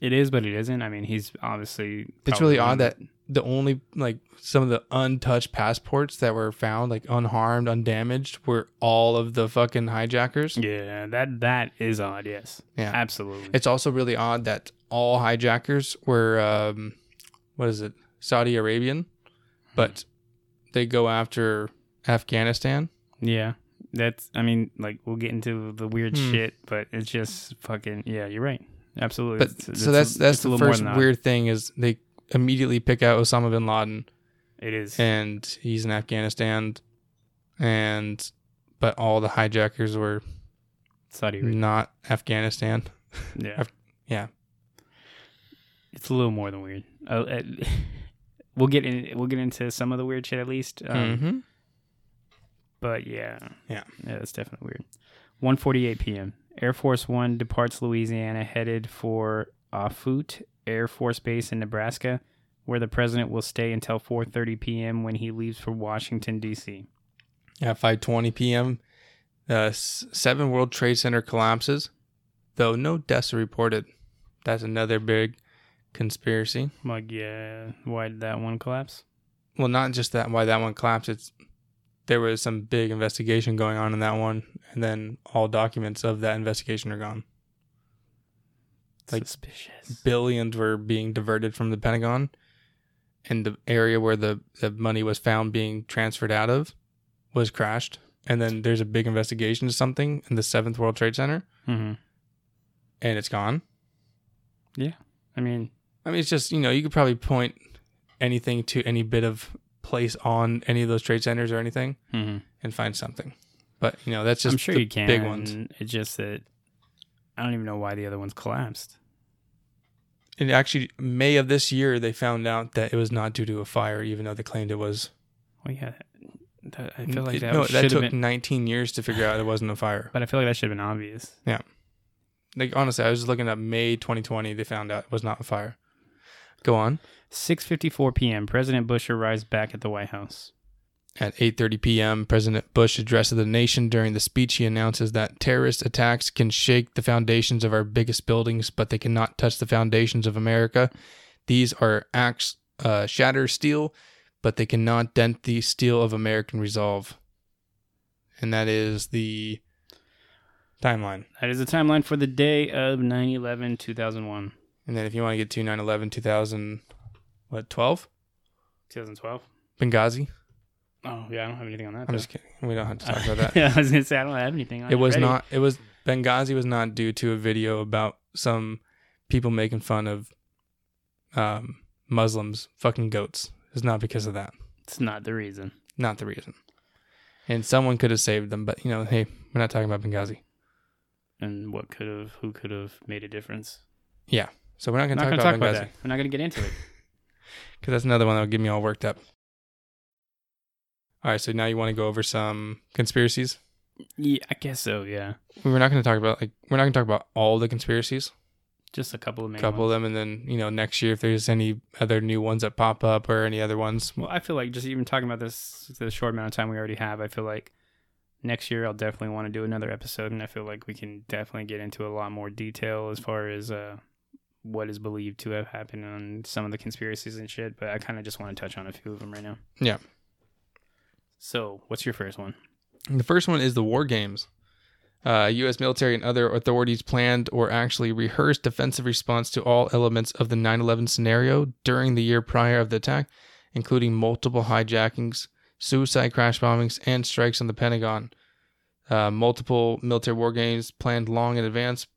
[SPEAKER 2] it is, but it isn't. I mean, he's obviously.
[SPEAKER 1] It's really odd that the only like some of the untouched passports that were found like unharmed, undamaged were all of the fucking hijackers.
[SPEAKER 2] Yeah, that that is odd. Yes.
[SPEAKER 1] Yeah.
[SPEAKER 2] Absolutely.
[SPEAKER 1] It's also really odd that all hijackers were um what is it? Saudi Arabian, but they go after Afghanistan.
[SPEAKER 2] Yeah. That's I mean, like we'll get into the weird
[SPEAKER 1] Hmm.
[SPEAKER 2] shit, but it's just fucking yeah, you're right. Absolutely.
[SPEAKER 1] But
[SPEAKER 2] It's-
[SPEAKER 1] so
[SPEAKER 2] it's-
[SPEAKER 1] that's that's the first weird thing is they immediately pick out Osama bin Laden
[SPEAKER 2] It is.
[SPEAKER 1] and he's in Afghanistan and but all the hijackers were
[SPEAKER 2] Saudi Arabia.
[SPEAKER 1] not Afghanistan.
[SPEAKER 2] Yeah.
[SPEAKER 1] I've- yeah.
[SPEAKER 2] It's a little more than weird. Uh, uh, we'll get in we'll get into some of the weird shit at least. Um,
[SPEAKER 1] hmm
[SPEAKER 2] But yeah.
[SPEAKER 1] Yeah.
[SPEAKER 2] Yeah, that's definitely weird. 1:48 p.m. Air Force 1 departs Louisiana headed for Offutt Air Force Base in Nebraska, where the president will stay until 4:30 p.m. when he leaves for Washington D.C.
[SPEAKER 1] At 5:20 p.m., the seven World Trade Center collapses, though no deaths are reported. That's another big conspiracy.
[SPEAKER 2] Like, yeah, why did that one collapse?
[SPEAKER 1] Well, not just that why that one collapsed. It's there was some big investigation going on in that one, and then all documents of that investigation are gone. Like-
[SPEAKER 2] Suspicious.
[SPEAKER 1] Billions were being diverted from the Pentagon, and the area where the, the money was found being transferred out of was crashed. And then there's a big investigation to something in the Seventh World Trade Center,
[SPEAKER 2] hmm
[SPEAKER 1] and it's gone.
[SPEAKER 2] Yeah, I mean,
[SPEAKER 1] I mean, it's just you know you could probably point anything to any bit of place on any of those trade centers or anything
[SPEAKER 2] hmm
[SPEAKER 1] and find something. But you know, that's just
[SPEAKER 2] I'm sure you can.
[SPEAKER 1] big ones.
[SPEAKER 2] It's just that I don't even know why the other ones collapsed.
[SPEAKER 1] And actually, May of this year, they found out that it was not due to a fire, even though they claimed it was.
[SPEAKER 2] Well, yeah, that, I feel like that
[SPEAKER 1] no, that took
[SPEAKER 2] been.
[SPEAKER 1] 19 years to figure out it wasn't a fire.
[SPEAKER 2] But I feel like that should have been obvious.
[SPEAKER 1] Yeah, like honestly, I was just looking at May 2020. They found out it was not a fire. Go on.
[SPEAKER 2] 6:54 p.m. President Bush arrives back at the White House.
[SPEAKER 1] At 8:30 p.m., President Bush addresses the nation. During the speech, he announces that terrorist attacks can shake the foundations of our biggest buildings, but they cannot touch the foundations of America. These are acts uh, shatter steel, but they cannot dent the steel of American resolve. And that is the timeline.
[SPEAKER 2] That is the timeline for the day of 9/11 2001.
[SPEAKER 1] And then if you want to get to 9/11 2000 what 12
[SPEAKER 2] 2012.
[SPEAKER 1] Benghazi.
[SPEAKER 2] Oh yeah, I don't have anything on that.
[SPEAKER 1] I'm
[SPEAKER 2] though.
[SPEAKER 1] just kidding. We don't have to talk about that.
[SPEAKER 2] yeah, I was gonna say I don't have anything on
[SPEAKER 1] it was not it was Benghazi was not due to a video about some people making fun of um Muslims fucking goats. It's not because of that.
[SPEAKER 2] It's not the reason.
[SPEAKER 1] Not the reason. And someone could have saved them, but you know, hey, we're not talking about Benghazi.
[SPEAKER 2] And what could have, who could have made a difference? Yeah.
[SPEAKER 1] So we're not going to
[SPEAKER 2] gonna
[SPEAKER 1] talk,
[SPEAKER 2] talk
[SPEAKER 1] about
[SPEAKER 2] about
[SPEAKER 1] Benghazi
[SPEAKER 2] that. We're not gonna get into it.
[SPEAKER 1] because that's another one that would get me all worked up. All right, so now you want to go over some conspiracies?
[SPEAKER 2] Yeah, I guess so. Yeah,
[SPEAKER 1] We're not going to talk about like we're not going to talk about all the conspiracies.
[SPEAKER 2] just a couple of main
[SPEAKER 1] couple
[SPEAKER 2] ones.
[SPEAKER 1] of them, and then you know next year if there's any other new ones that pop up or any other ones,
[SPEAKER 2] Well, I feel like just even talking about this the short amount of time we already have, I feel like next year I'll definitely want to do another episode, and I feel like we can definitely get into a lot more detail as far as uh, what is believed to have happened on some of the conspiracies and shit. But I kind of just want to touch on a few of them right now.
[SPEAKER 1] Yeah.
[SPEAKER 2] So, what's your first one?
[SPEAKER 1] The first one is the war games. Uh, U.S. military and other authorities planned or actually rehearsed defensive response to all elements of the 9/11 scenario during the year prior of the attack, including multiple hijackings, suicide crash bombings, and strikes on the Pentagon. Uh, multiple military war games planned long in advance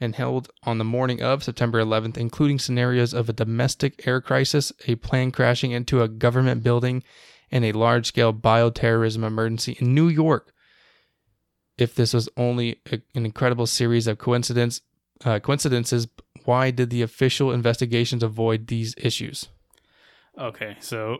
[SPEAKER 1] and held on the morning of September 11th, including scenarios of a domestic air crisis, a plane crashing into a government building, and a large scale bioterrorism emergency in New York. If this was only a, an incredible series of coincidence, uh, coincidences, why did the official investigations avoid these issues?
[SPEAKER 2] Okay, so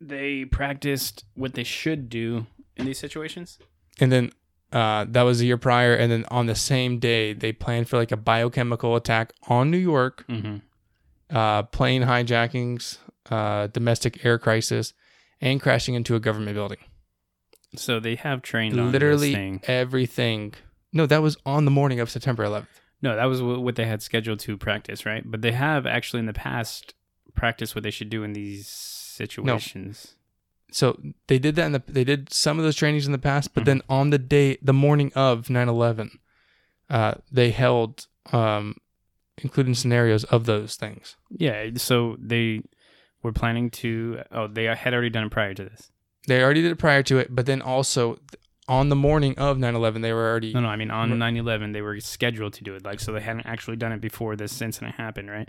[SPEAKER 2] they practiced what they should do in these situations.
[SPEAKER 1] And then uh, that was a year prior, and then on the same day, they planned for like a biochemical attack on New York,
[SPEAKER 2] Mm-hmm.
[SPEAKER 1] uh, plane hijackings, uh, domestic air crisis, and crashing into a government building.
[SPEAKER 2] So they have trained on
[SPEAKER 1] Literally everything. No, that was on the morning of September 11th.
[SPEAKER 2] No, that was what they had scheduled to practice, right? But they have actually in the past practiced what they should do in these situations.
[SPEAKER 1] so they did that in the they did some of those trainings in the past but
[SPEAKER 2] Mhm.
[SPEAKER 1] then on the day the morning of 9-11 uh, they held um, including scenarios of those things
[SPEAKER 2] Yeah, so they were planning to. Oh, they had already done it prior to this.
[SPEAKER 1] they already did it prior to it but then also on the morning of 9-11 they were already
[SPEAKER 2] No, no, I mean on
[SPEAKER 1] Right.
[SPEAKER 2] 9/11 they were scheduled to do it. Like, so they hadn't actually done it before this incident happened, right?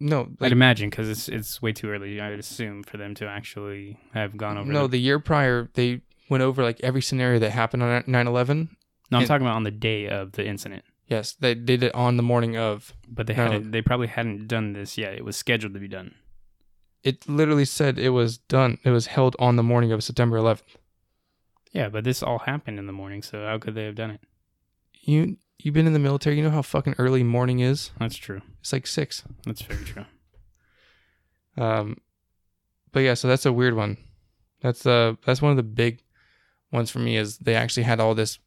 [SPEAKER 1] no
[SPEAKER 2] I'd imagine because it's it's way too early. I would assume for them to actually have gone over.
[SPEAKER 1] no
[SPEAKER 2] the,
[SPEAKER 1] the year prior they went over like every scenario that happened on 9-11
[SPEAKER 2] no, I'm
[SPEAKER 1] and-
[SPEAKER 2] talking about on the day of the incident.
[SPEAKER 1] Yes they did it on the morning of
[SPEAKER 2] But they
[SPEAKER 1] No.
[SPEAKER 2] hadn't. They probably hadn't done this yet. It was scheduled to be done.
[SPEAKER 1] it literally said it was done it was held on the morning of september 11th
[SPEAKER 2] Yeah, but this all happened in the morning. So how could they have done it?
[SPEAKER 1] you you've been in the military you know how fucking early morning is
[SPEAKER 2] That's true.
[SPEAKER 1] it's like six
[SPEAKER 2] That's very true.
[SPEAKER 1] Um, but yeah, so that's a weird one. That's uh that's one of the big ones for me is they actually had all this,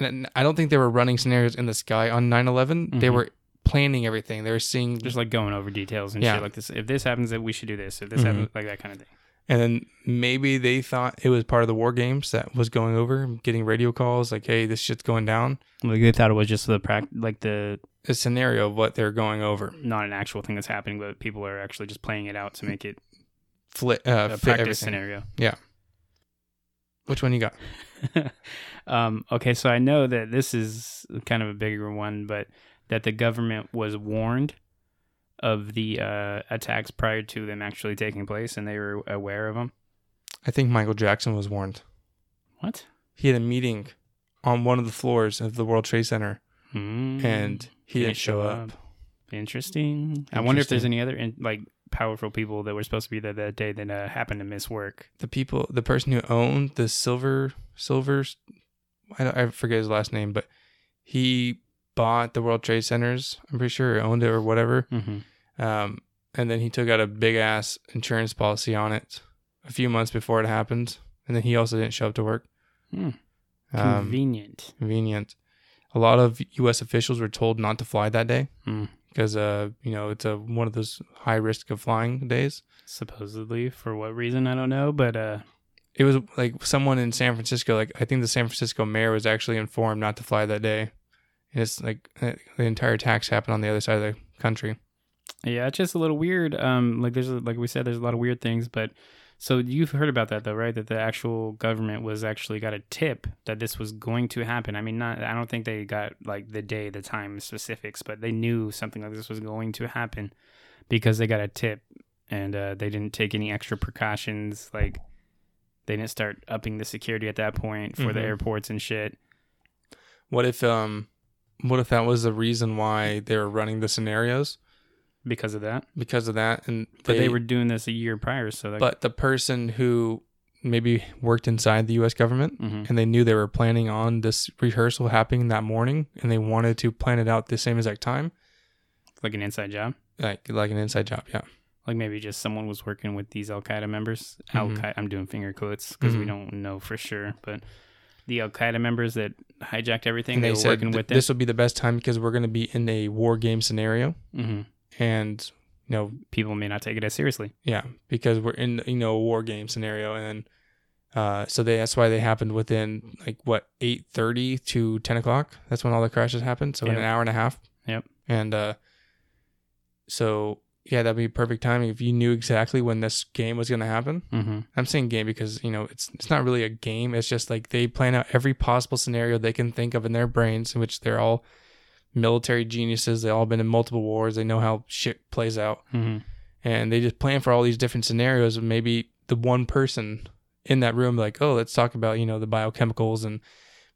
[SPEAKER 1] and I don't think they were running scenarios in the sky on 9-11. They
[SPEAKER 2] Mhm.
[SPEAKER 1] were planning everything. They were seeing,
[SPEAKER 2] Just like going over details and
[SPEAKER 1] Yeah.
[SPEAKER 2] shit like this. If this happens, that we should do this. If this
[SPEAKER 1] Mhm.
[SPEAKER 2] happens, like that kind of thing.
[SPEAKER 1] and then maybe they thought it was part of the war games that was going over, getting radio calls like, "Hey, this shit's going down."
[SPEAKER 2] Like they thought it was just the prac- like the
[SPEAKER 1] A scenario of what they're going over.
[SPEAKER 2] not an actual thing that's happening, but people are actually just playing it out to make it
[SPEAKER 1] Flit, uh,
[SPEAKER 2] a
[SPEAKER 1] fit
[SPEAKER 2] practice
[SPEAKER 1] everything.
[SPEAKER 2] scenario. Yeah.
[SPEAKER 1] Which one you got?
[SPEAKER 2] um, okay, so I know that this is kind of a bigger one, but that the government was warned of the uh, attacks prior to them actually taking place, and they were aware of them.
[SPEAKER 1] I think Michael Jackson was warned.
[SPEAKER 2] What?
[SPEAKER 1] He had a meeting on one of the floors of the World Trade Center,
[SPEAKER 2] Mm.
[SPEAKER 1] and he didn't show up.
[SPEAKER 2] Interesting. I wonder if there's any other in, like powerful people that were supposed to be there that day that uh, happened to miss work.
[SPEAKER 1] The people, the person who owned the silver, silver, I, don't, I forget his last name, but he bought the World Trade Centers. I'm pretty sure or owned it or whatever.
[SPEAKER 2] Mm-hmm.
[SPEAKER 1] Um, and then he took out a big ass insurance policy on it a few months before it happened. And then he also didn't show up to work.
[SPEAKER 2] Hmm.
[SPEAKER 1] Um,
[SPEAKER 2] Convenient.
[SPEAKER 1] convenient. A lot of U.S. officials were told not to fly that day
[SPEAKER 2] Hmm.
[SPEAKER 1] Because, uh, you know, it's a one of those high risk of flying days.
[SPEAKER 2] Supposedly, for what reason I don't know, but uh,
[SPEAKER 1] It was like someone in San Francisco, like I think the San Francisco mayor was actually informed not to fly that day. And it's like the entire attacks happened on the other side of the country.
[SPEAKER 2] yeah, it's just a little weird. Um, like there's a, like we said, there's a lot of weird things, but so you've heard about that though, right? That the actual government was actually got a tip that this was going to happen. I mean, not I don't think they got like the day, the time specifics, but they knew something like this was going to happen because they got a tip and uh, they didn't take any extra precautions. Like they didn't start upping the security at that point for the
[SPEAKER 1] Mhm.
[SPEAKER 2] airports and shit.
[SPEAKER 1] What if um, what if that was the reason why they were running the scenarios
[SPEAKER 2] Because of that,
[SPEAKER 1] because of that? And
[SPEAKER 2] but they, were doing this a year prior, so that,
[SPEAKER 1] but the person who maybe worked inside the U.S. government
[SPEAKER 2] Mhm.
[SPEAKER 1] and they knew they were planning on this rehearsal happening that morning, and they wanted to plan it out the same exact time,
[SPEAKER 2] like an inside job.
[SPEAKER 1] like like an inside job. Yeah.
[SPEAKER 2] like maybe just someone was working with these Al Qaeda members. Al
[SPEAKER 1] Mhm.
[SPEAKER 2] Qaeda, I'm doing finger quotes because we
[SPEAKER 1] Mhm.
[SPEAKER 2] don't know for sure, but the Al Qaeda members that hijacked everything,
[SPEAKER 1] And
[SPEAKER 2] they,
[SPEAKER 1] they
[SPEAKER 2] were
[SPEAKER 1] said
[SPEAKER 2] working
[SPEAKER 1] th-
[SPEAKER 2] with them.
[SPEAKER 1] this will be the best time because we're going to be in a war game scenario,
[SPEAKER 2] hmm
[SPEAKER 1] and you know
[SPEAKER 2] People may not take it as seriously.
[SPEAKER 1] Yeah, because we're in you know a war game scenario, and uh, so they that's why they happened within like what eight thirty to ten o'clock. That's when all the crashes happened. So in an hour and a half.
[SPEAKER 2] Yep.
[SPEAKER 1] And uh, so yeah, that'd be perfect timing if you knew exactly when this game was going to happen.
[SPEAKER 2] hmm
[SPEAKER 1] I'm saying game because you know it's it's not really a game. It's just like they plan out every possible scenario they can think of in their brains, in which they're all military geniuses. They all been in multiple wars. They know how shit plays out
[SPEAKER 2] hmm
[SPEAKER 1] and they just plan for all these different scenarios and maybe the one person in that room like oh let's talk about you know the biochemicals and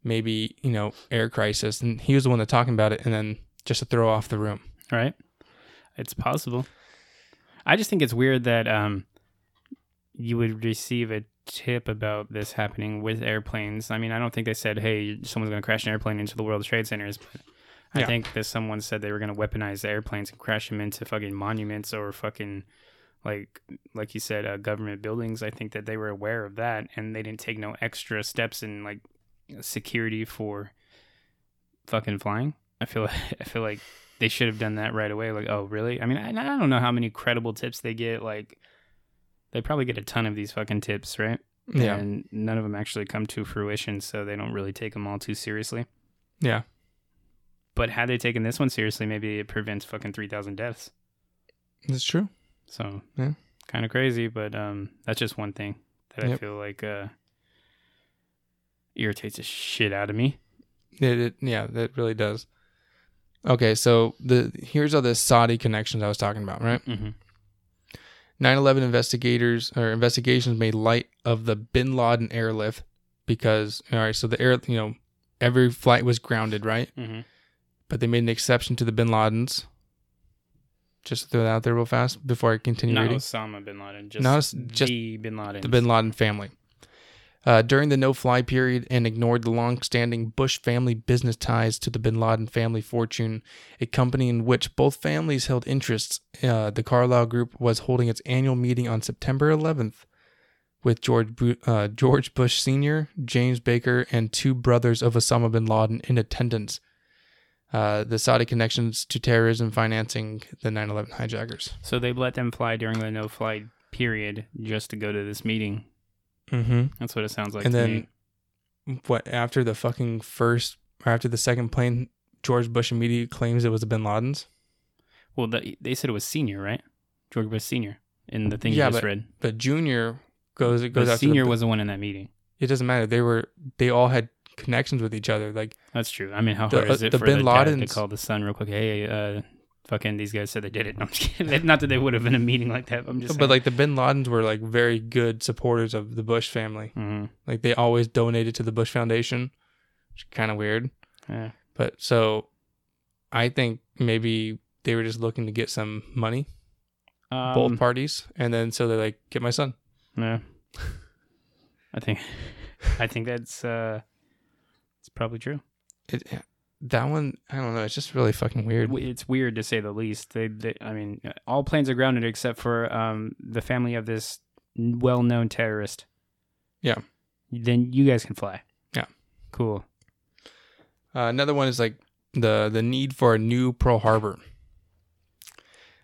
[SPEAKER 1] maybe you know air crisis and he was the one that talking about it and then just to throw off the room
[SPEAKER 2] Right? It's possible. I just think it's weird that um, you would receive a tip about this happening with airplanes. I mean, I don't think they said, "Hey, someone's going to crash an airplane into the World Trade Centers," but I
[SPEAKER 1] Yeah.
[SPEAKER 2] think that someone said they were going to weaponize the airplanes and crash them into fucking monuments or fucking like like you said, uh, government buildings. I think that they were aware of that and they didn't take no extra steps in like security for fucking flying. I feel like, I feel like they should have done that right away. Like, oh, really? I mean, I, I don't know how many credible tips they get. Like, they probably get a ton of these fucking tips, right?
[SPEAKER 1] yeah
[SPEAKER 2] And none of them actually come to fruition, so they don't really take them all too seriously.
[SPEAKER 1] yeah
[SPEAKER 2] But had they taken this one seriously, maybe it prevents fucking three thousand deaths.
[SPEAKER 1] that's true
[SPEAKER 2] So,
[SPEAKER 1] Yeah.
[SPEAKER 2] kind of crazy. But um, that's just one thing that I feel like uh irritates the shit out of me.
[SPEAKER 1] it, it yeah that really does okay so the here's all the saudi connections i was talking about right
[SPEAKER 2] Mm-hmm.
[SPEAKER 1] 9-11 investigators or investigations made light of the bin laden airlift because all right so the air you know every flight was grounded right
[SPEAKER 2] Mm-hmm.
[SPEAKER 1] But they made an exception to the bin Ladens. Just throw that out there real fast before I continue
[SPEAKER 2] Not
[SPEAKER 1] reading.
[SPEAKER 2] Osama bin Laden, just,
[SPEAKER 1] No, just
[SPEAKER 2] the bin Laden.
[SPEAKER 1] The bin Laden family. Uh, during the no fly period and ignored the long standing Bush family business ties to the bin Laden family fortune, a company in which both families held interests. Uh, the Carlyle Group was holding its annual meeting on September 11th with George, uh, George Bush Sr., James Baker, and two brothers of Osama bin Laden in attendance. Uh, the Saudi connections to terrorism financing the 9 11 hijackers.
[SPEAKER 2] So they let them fly during the no fly period just to go to this meeting.
[SPEAKER 1] Mm-hmm.
[SPEAKER 2] That's what it sounds like
[SPEAKER 1] and then
[SPEAKER 2] me.
[SPEAKER 1] what after the fucking first or after the second plane george bush immediately claims it was the bin ladens
[SPEAKER 2] Well, the, they said it was senior, right? George Bush senior in the thing
[SPEAKER 1] Yeah,
[SPEAKER 2] you just
[SPEAKER 1] but
[SPEAKER 2] read.
[SPEAKER 1] but junior goes it goes out
[SPEAKER 2] senior
[SPEAKER 1] the,
[SPEAKER 2] was the one in that meeting.
[SPEAKER 1] it doesn't matter they were they all had connections with each other like
[SPEAKER 2] That's true. I mean, how
[SPEAKER 1] The-
[SPEAKER 2] hard is
[SPEAKER 1] uh,
[SPEAKER 2] it
[SPEAKER 1] the
[SPEAKER 2] for
[SPEAKER 1] bin
[SPEAKER 2] the dad to call the son real quick? Hey, uh, fucking these guys said they did it. No, I'm just kidding. Not that they would have been a meeting like that. I'm just
[SPEAKER 1] but like the Bin Ladens were like very good supporters of the Bush family.
[SPEAKER 2] hmm
[SPEAKER 1] Like they always donated to the Bush Foundation, which kind of weird.
[SPEAKER 2] yeah.
[SPEAKER 1] But so I think maybe they were just looking to get some money,
[SPEAKER 2] Um,
[SPEAKER 1] both parties, and then so they're like, get my son.
[SPEAKER 2] Yeah. I think I think that's uh probably true.
[SPEAKER 1] It, that one, I don't know. It's just really fucking weird.
[SPEAKER 2] It's weird to say the least. They, they I mean, all planes are grounded except for um the family of this well-known terrorist.
[SPEAKER 1] Yeah.
[SPEAKER 2] Then you guys can fly.
[SPEAKER 1] Yeah.
[SPEAKER 2] Cool.
[SPEAKER 1] Uh, another one is like the the need for a new Perle Harbor.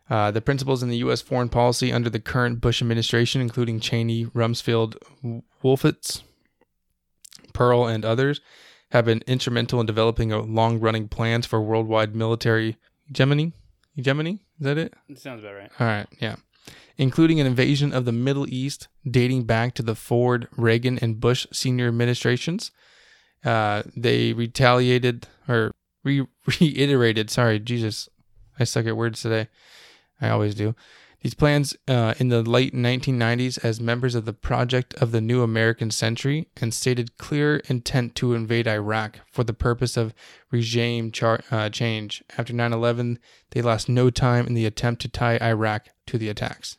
[SPEAKER 1] Uh, the principles in the U.S. foreign policy under the current Bush administration, including Cheney, Rumsfeld, Wolfowitz, Pearl, and others, have been instrumental in developing a long-running plans for worldwide military hegemony. Hegemony is that it?
[SPEAKER 2] It sounds about right.
[SPEAKER 1] All right, yeah. Including an invasion of the Middle East dating back to the Ford, Reagan, and Bush senior administrations. Uh, they retaliated or re- reiterated, sorry, Jesus, I suck at words today. I always do. These plans uh, in the late 1990s as members of the Project of the New American Century and stated clear intent to invade Iraq for the purpose of regime char- uh, change. After 9 11, they lost no time in the attempt to tie Iraq to the attacks.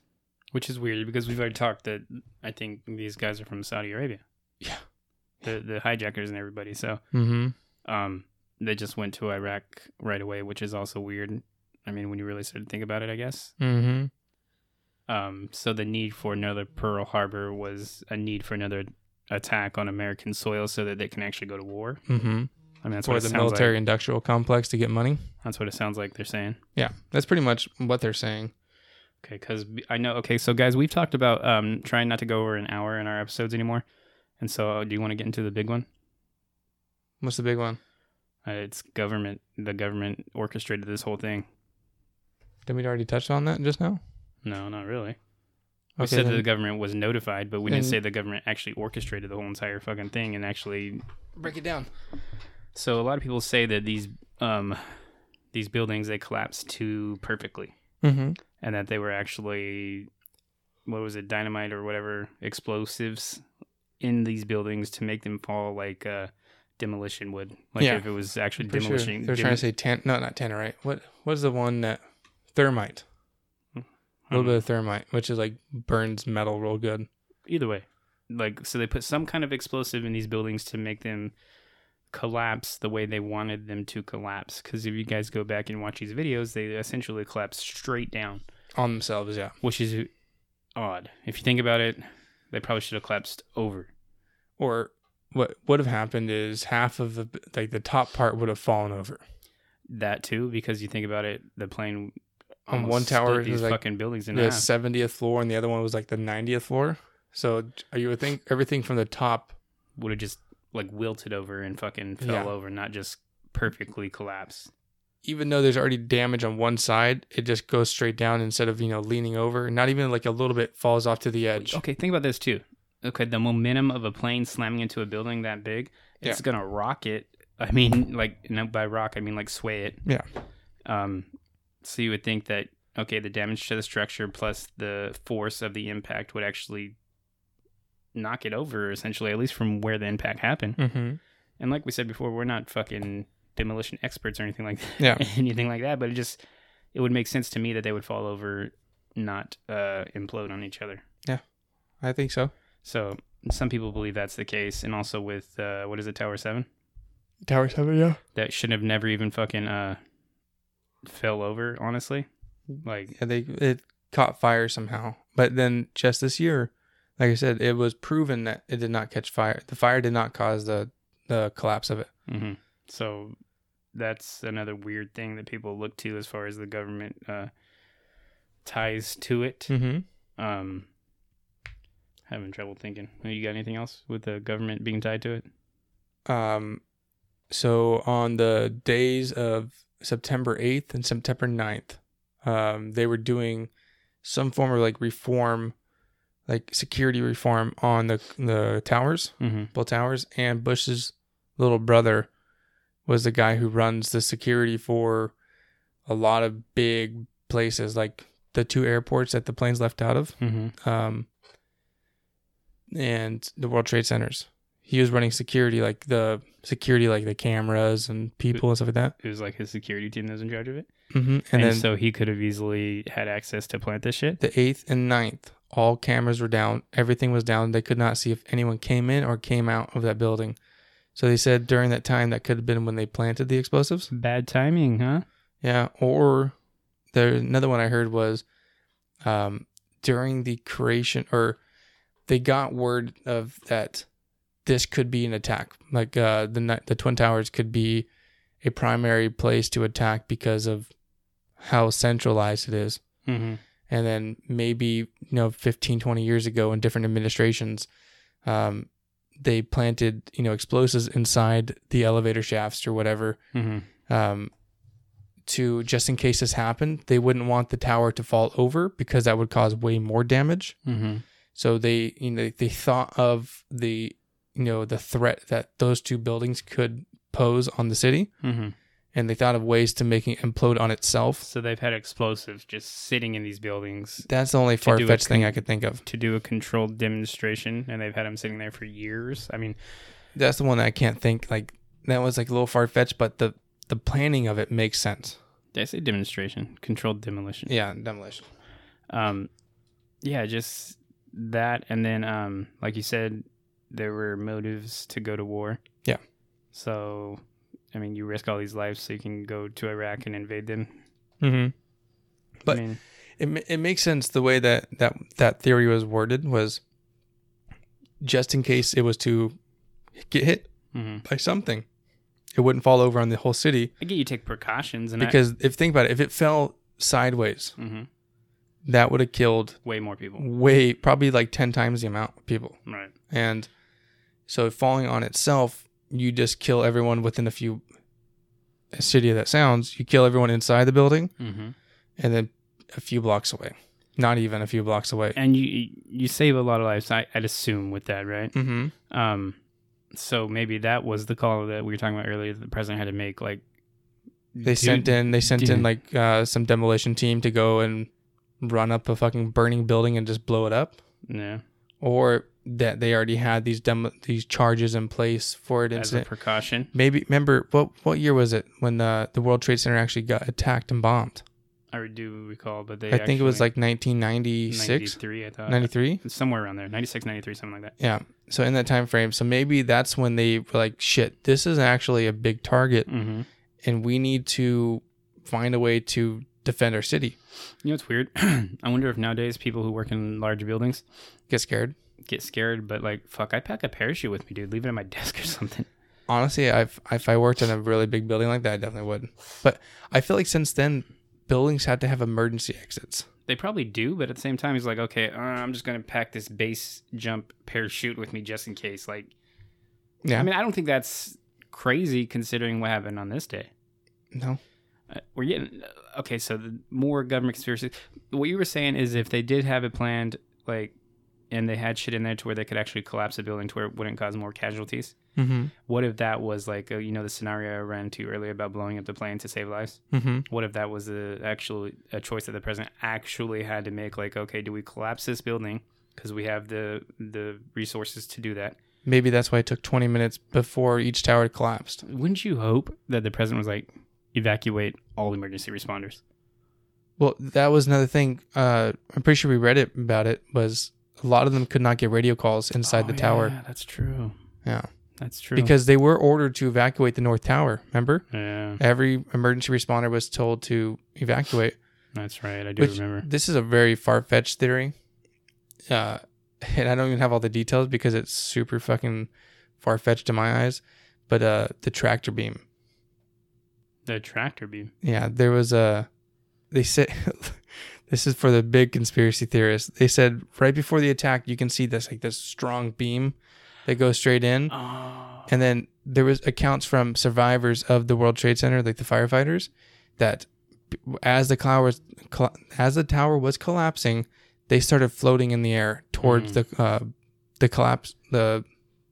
[SPEAKER 2] Which is weird because we've already talked that I think these guys are from Saudi Arabia.
[SPEAKER 1] Yeah.
[SPEAKER 2] The the hijackers and everybody. So
[SPEAKER 1] Mm-hmm.
[SPEAKER 2] um they just went to Iraq right away, which is also weird. I mean, when you really start to think about it, I guess.
[SPEAKER 1] Mm-hmm.
[SPEAKER 2] Um, so the need for another Pearl Harbor was a need for another attack on American soil so that they can actually go to war.
[SPEAKER 1] Mm-hmm.
[SPEAKER 2] I mean, that's
[SPEAKER 1] For
[SPEAKER 2] what it
[SPEAKER 1] the military
[SPEAKER 2] like.
[SPEAKER 1] industrial complex to get money.
[SPEAKER 2] That's what it sounds like they're saying.
[SPEAKER 1] Yeah, that's pretty much what they're saying.
[SPEAKER 2] Okay, because I know. Okay, so guys, we've talked about um trying not to go over an hour in our episodes anymore, and so uh, do you want to get into the big one?
[SPEAKER 1] What's the big one?
[SPEAKER 2] Uh, it's government. The government orchestrated this whole thing.
[SPEAKER 1] Did we already touch on that just now?
[SPEAKER 2] No, not really. We
[SPEAKER 1] Okay,
[SPEAKER 2] said that the government was notified, but we didn't
[SPEAKER 1] then-
[SPEAKER 2] say the government actually orchestrated the whole entire fucking thing and actually
[SPEAKER 1] break it down.
[SPEAKER 2] So a lot of people say that these um these buildings they collapsed too perfectly
[SPEAKER 1] Mm-hmm.
[SPEAKER 2] and that they were actually what was it dynamite or whatever explosives in these buildings to make them fall like uh demolition would like
[SPEAKER 1] Yeah.
[SPEAKER 2] if it was actually
[SPEAKER 1] Pretty sure
[SPEAKER 2] demolition
[SPEAKER 1] they're trying to say tan. No, not tannerite. What? What's the one that thermite? A little bit mm-hmm. of thermite, which is like burns metal real good.
[SPEAKER 2] either way like so they put some kind of explosive in these buildings to make them collapse the way they wanted them to collapse because if you guys go back and watch these videos they essentially collapse straight down
[SPEAKER 1] On themselves, yeah.
[SPEAKER 2] which is odd. If you think about it, they probably should have collapsed over.
[SPEAKER 1] Or what would have happened is half of the like the top part would have fallen over.
[SPEAKER 2] That too, because you think about it, the plane
[SPEAKER 1] On one tower,
[SPEAKER 2] these
[SPEAKER 1] like
[SPEAKER 2] fucking buildings in
[SPEAKER 1] The
[SPEAKER 2] half.
[SPEAKER 1] seventieth floor, and the other one was like the ninetieth floor. So are you would think everything from the top.
[SPEAKER 2] Would have just like wilted over and fucking fell
[SPEAKER 1] Yeah.
[SPEAKER 2] over, not just perfectly collapsed.
[SPEAKER 1] Even though there's already damage on one side, it just goes straight down instead of you know leaning over. Not even like a little bit falls off to the edge.
[SPEAKER 2] Okay, think about this too. Okay, the momentum of a plane slamming into a building that big, it's
[SPEAKER 1] Yeah.
[SPEAKER 2] gonna rock it. I mean, like no, by rock, I mean like sway it.
[SPEAKER 1] Yeah.
[SPEAKER 2] Um, so you would think that okay, the damage to the structure plus the force of the impact would actually knock it over, essentially, at least from where the impact happened.
[SPEAKER 1] Mm-hmm.
[SPEAKER 2] And like we said before, we're not fucking demolition experts or anything like that.
[SPEAKER 1] Yeah.
[SPEAKER 2] anything like that. But it just it would make sense to me that they would fall over, not uh, implode on each other.
[SPEAKER 1] Yeah, I think so.
[SPEAKER 2] So some people believe that's the case, and also with uh, what is it, Tower Seven,
[SPEAKER 1] Tower Seven, yeah.
[SPEAKER 2] that should have never even fucking uh, fell over. Honestly, like
[SPEAKER 1] Yeah, they it caught fire somehow. But then just this year, like I said, it was proven that it did not catch fire. The fire did not cause the the collapse of it.
[SPEAKER 2] hmm so that's another weird thing that people look to as far as the government uh, ties to it.
[SPEAKER 1] Mm-hmm.
[SPEAKER 2] Um, having trouble thinking. You got anything else with the government being tied to it?
[SPEAKER 1] Um, so on the days of September 8th and September 9th, um, they were doing some form of like reform, like security reform on the the towers,
[SPEAKER 2] Mm-hmm.
[SPEAKER 1] both towers, and Bush's little brother was the guy who runs the security for a lot of big places like the two airports that the planes left out of,
[SPEAKER 2] Mm-hmm.
[SPEAKER 1] um, and the World Trade Centers. He was running security, like the security, like the cameras and people and stuff like that.
[SPEAKER 2] It was like his security team that was in charge of it.
[SPEAKER 1] hmm And,
[SPEAKER 2] And,
[SPEAKER 1] then
[SPEAKER 2] so he could have easily had access to plant this shit.
[SPEAKER 1] the eighth and ninth, all cameras were down. Everything was down. They could not see if anyone came in or came out of that building. So they said during that time that could have been when they planted the explosives.
[SPEAKER 2] Bad timing, huh?
[SPEAKER 1] Yeah, or there another one I heard was um, during the creation or they got word of that this could be an attack. Like uh, the the twin towers could be a primary place to attack because of how centralized it is.
[SPEAKER 2] Mm-hmm.
[SPEAKER 1] And then maybe you know 15 20 years ago in different administrations um, they planted you know explosives inside the elevator shafts or whatever
[SPEAKER 2] Mm-hmm.
[SPEAKER 1] um, to just in case this happened, they wouldn't want the tower to fall over because that would cause way more damage.
[SPEAKER 2] Mm-hmm.
[SPEAKER 1] So they, you know, they thought of the, you know, the threat that those two buildings could pose on the city,
[SPEAKER 2] Mm-hmm.
[SPEAKER 1] and they thought of ways to make it implode on itself.
[SPEAKER 2] So they've had explosives just sitting in these buildings
[SPEAKER 1] That's the only
[SPEAKER 2] To do a
[SPEAKER 1] far fetched thing I could think of.
[SPEAKER 2] to do a controlled demonstration, and they've had them sitting there for years. I mean,
[SPEAKER 1] That's the one that I can't think. Like that was like a little far fetched, but the the planning of it makes sense.
[SPEAKER 2] did I say demonstration? Controlled demolition.
[SPEAKER 1] Yeah, demolition.
[SPEAKER 2] Um, yeah, just that, and then um, like you said, there were motives to go to war.
[SPEAKER 1] Yeah.
[SPEAKER 2] So, I mean, you risk all these lives so you can go to Iraq and invade them.
[SPEAKER 1] Mm-hmm. But-
[SPEAKER 2] I mean,
[SPEAKER 1] it it makes sense the way that that that theory was worded was just in case it was to get hit
[SPEAKER 2] mhm.
[SPEAKER 1] by something, it wouldn't fall over on the whole city.
[SPEAKER 2] I get you take precautions, and
[SPEAKER 1] Because if think about it, if it fell sideways,
[SPEAKER 2] I, mhm,
[SPEAKER 1] that would have killed
[SPEAKER 2] way more people.
[SPEAKER 1] way probably like ten times the amount of people.
[SPEAKER 2] Right.
[SPEAKER 1] And so falling on itself, you just kill everyone within a few. As shitty as that sounds, you kill everyone inside the building,
[SPEAKER 2] Mm-hmm.
[SPEAKER 1] and then a few blocks away, not even a few blocks away.
[SPEAKER 2] And you you save a lot of lives. I, I'd assume with that, right?
[SPEAKER 1] Mm-hmm.
[SPEAKER 2] Um, so maybe that was the call that we were talking about earlier. That the president had to make. Like
[SPEAKER 1] They
[SPEAKER 2] dude,
[SPEAKER 1] sent in they sent in like uh, some demolition team to go and run up a fucking burning building and just blow it up,
[SPEAKER 2] yeah,
[SPEAKER 1] or that they already had these demo these charges in place for it
[SPEAKER 2] as a precaution.
[SPEAKER 1] Maybe remember what what year was it when the the World Trade Center actually got attacked and bombed?
[SPEAKER 2] I do recall, but they
[SPEAKER 1] I think it was like 1996,
[SPEAKER 2] 93, I thought.
[SPEAKER 1] 93.
[SPEAKER 2] Somewhere around there. 96, 93, something like that.
[SPEAKER 1] Yeah. So in that time frame, so maybe that's when they were like, shit, this is actually a big target,
[SPEAKER 2] Mm-hmm.
[SPEAKER 1] and we need to find a way to defend our city.
[SPEAKER 2] You know it's weird? I wonder if nowadays people who work in large buildings
[SPEAKER 1] Get scared.
[SPEAKER 2] Get scared, but like, fuck, I pack a parachute with me, dude. Leave it at my desk or something.
[SPEAKER 1] honestly, I've, if I worked in a really big building like that, I definitely would. But I feel like since then, buildings had to have emergency exits.
[SPEAKER 2] They probably do, but at the same time, he's like, okay, uh, I'm just gonna pack this base jump parachute with me just in case. Like,
[SPEAKER 1] Yeah.
[SPEAKER 2] I mean, I don't think that's crazy considering what happened on this day.
[SPEAKER 1] no.
[SPEAKER 2] Uh, we're getting okay. So the more government conspiracy. What you were saying is if they did have it planned, like, and they had shit in there to where they could actually collapse a building to where it wouldn't cause more casualties.
[SPEAKER 1] Mm-hmm.
[SPEAKER 2] What if that was like, uh, you know, the scenario I ran to earlier about blowing up the plane to save lives?
[SPEAKER 1] Mm-hmm.
[SPEAKER 2] What if that was a actual a choice that the president actually had to make? Like, okay, do we collapse this building because we have the the resources to do that?
[SPEAKER 1] Maybe that's why it took 20 minutes before each tower collapsed.
[SPEAKER 2] Wouldn't you hope that the president was like, evacuate all emergency responders?
[SPEAKER 1] Well, that was another thing. Uh, I'm pretty sure we read it about it. Was a lot of them could not get radio calls inside the
[SPEAKER 2] Oh,
[SPEAKER 1] tower.
[SPEAKER 2] Yeah, that's true.
[SPEAKER 1] Yeah,
[SPEAKER 2] That's true.
[SPEAKER 1] because they were ordered to evacuate the north tower. Remember,
[SPEAKER 2] yeah,
[SPEAKER 1] every emergency responder was told to evacuate.
[SPEAKER 2] that's right. I do
[SPEAKER 1] Which
[SPEAKER 2] remember.
[SPEAKER 1] this is a very far fetched theory. Uh, and I don't even have all the details because it's super fucking far fetched in my eyes. But uh, the tractor beam.
[SPEAKER 2] The tractor beam.
[SPEAKER 1] Yeah, there was a. They said this is for the big conspiracy theorists. They said right before the attack, you can see this like this strong beam that goes straight in,
[SPEAKER 2] Oh,
[SPEAKER 1] and then there was accounts from survivors of the World Trade Center, like the firefighters, that as the tower was as the tower was collapsing, they started floating in the air towards
[SPEAKER 2] Mm.
[SPEAKER 1] the uh, the collapse the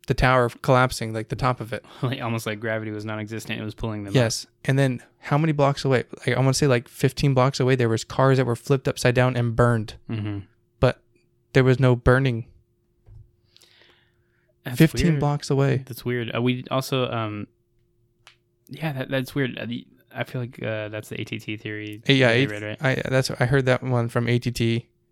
[SPEAKER 1] the tower collapsing, like the top of it.
[SPEAKER 2] like almost like gravity was non-existent. It was pulling them. up.
[SPEAKER 1] Yes. And then how many blocks away? Like, I want to say like 15 blocks away, there was cars that were flipped upside down and burned.
[SPEAKER 2] Mm-hmm.
[SPEAKER 1] There was no burning.
[SPEAKER 2] That's
[SPEAKER 1] 15
[SPEAKER 2] weird.
[SPEAKER 1] blocks away.
[SPEAKER 2] That's weird. Uh, we also, um, yeah, that, that's weird. Uh, the- I feel like uh, that's the ATT theory.
[SPEAKER 1] Uh, Yeah,
[SPEAKER 2] that they
[SPEAKER 1] AT-
[SPEAKER 2] read, right?
[SPEAKER 1] I that's I heard that one from ATT.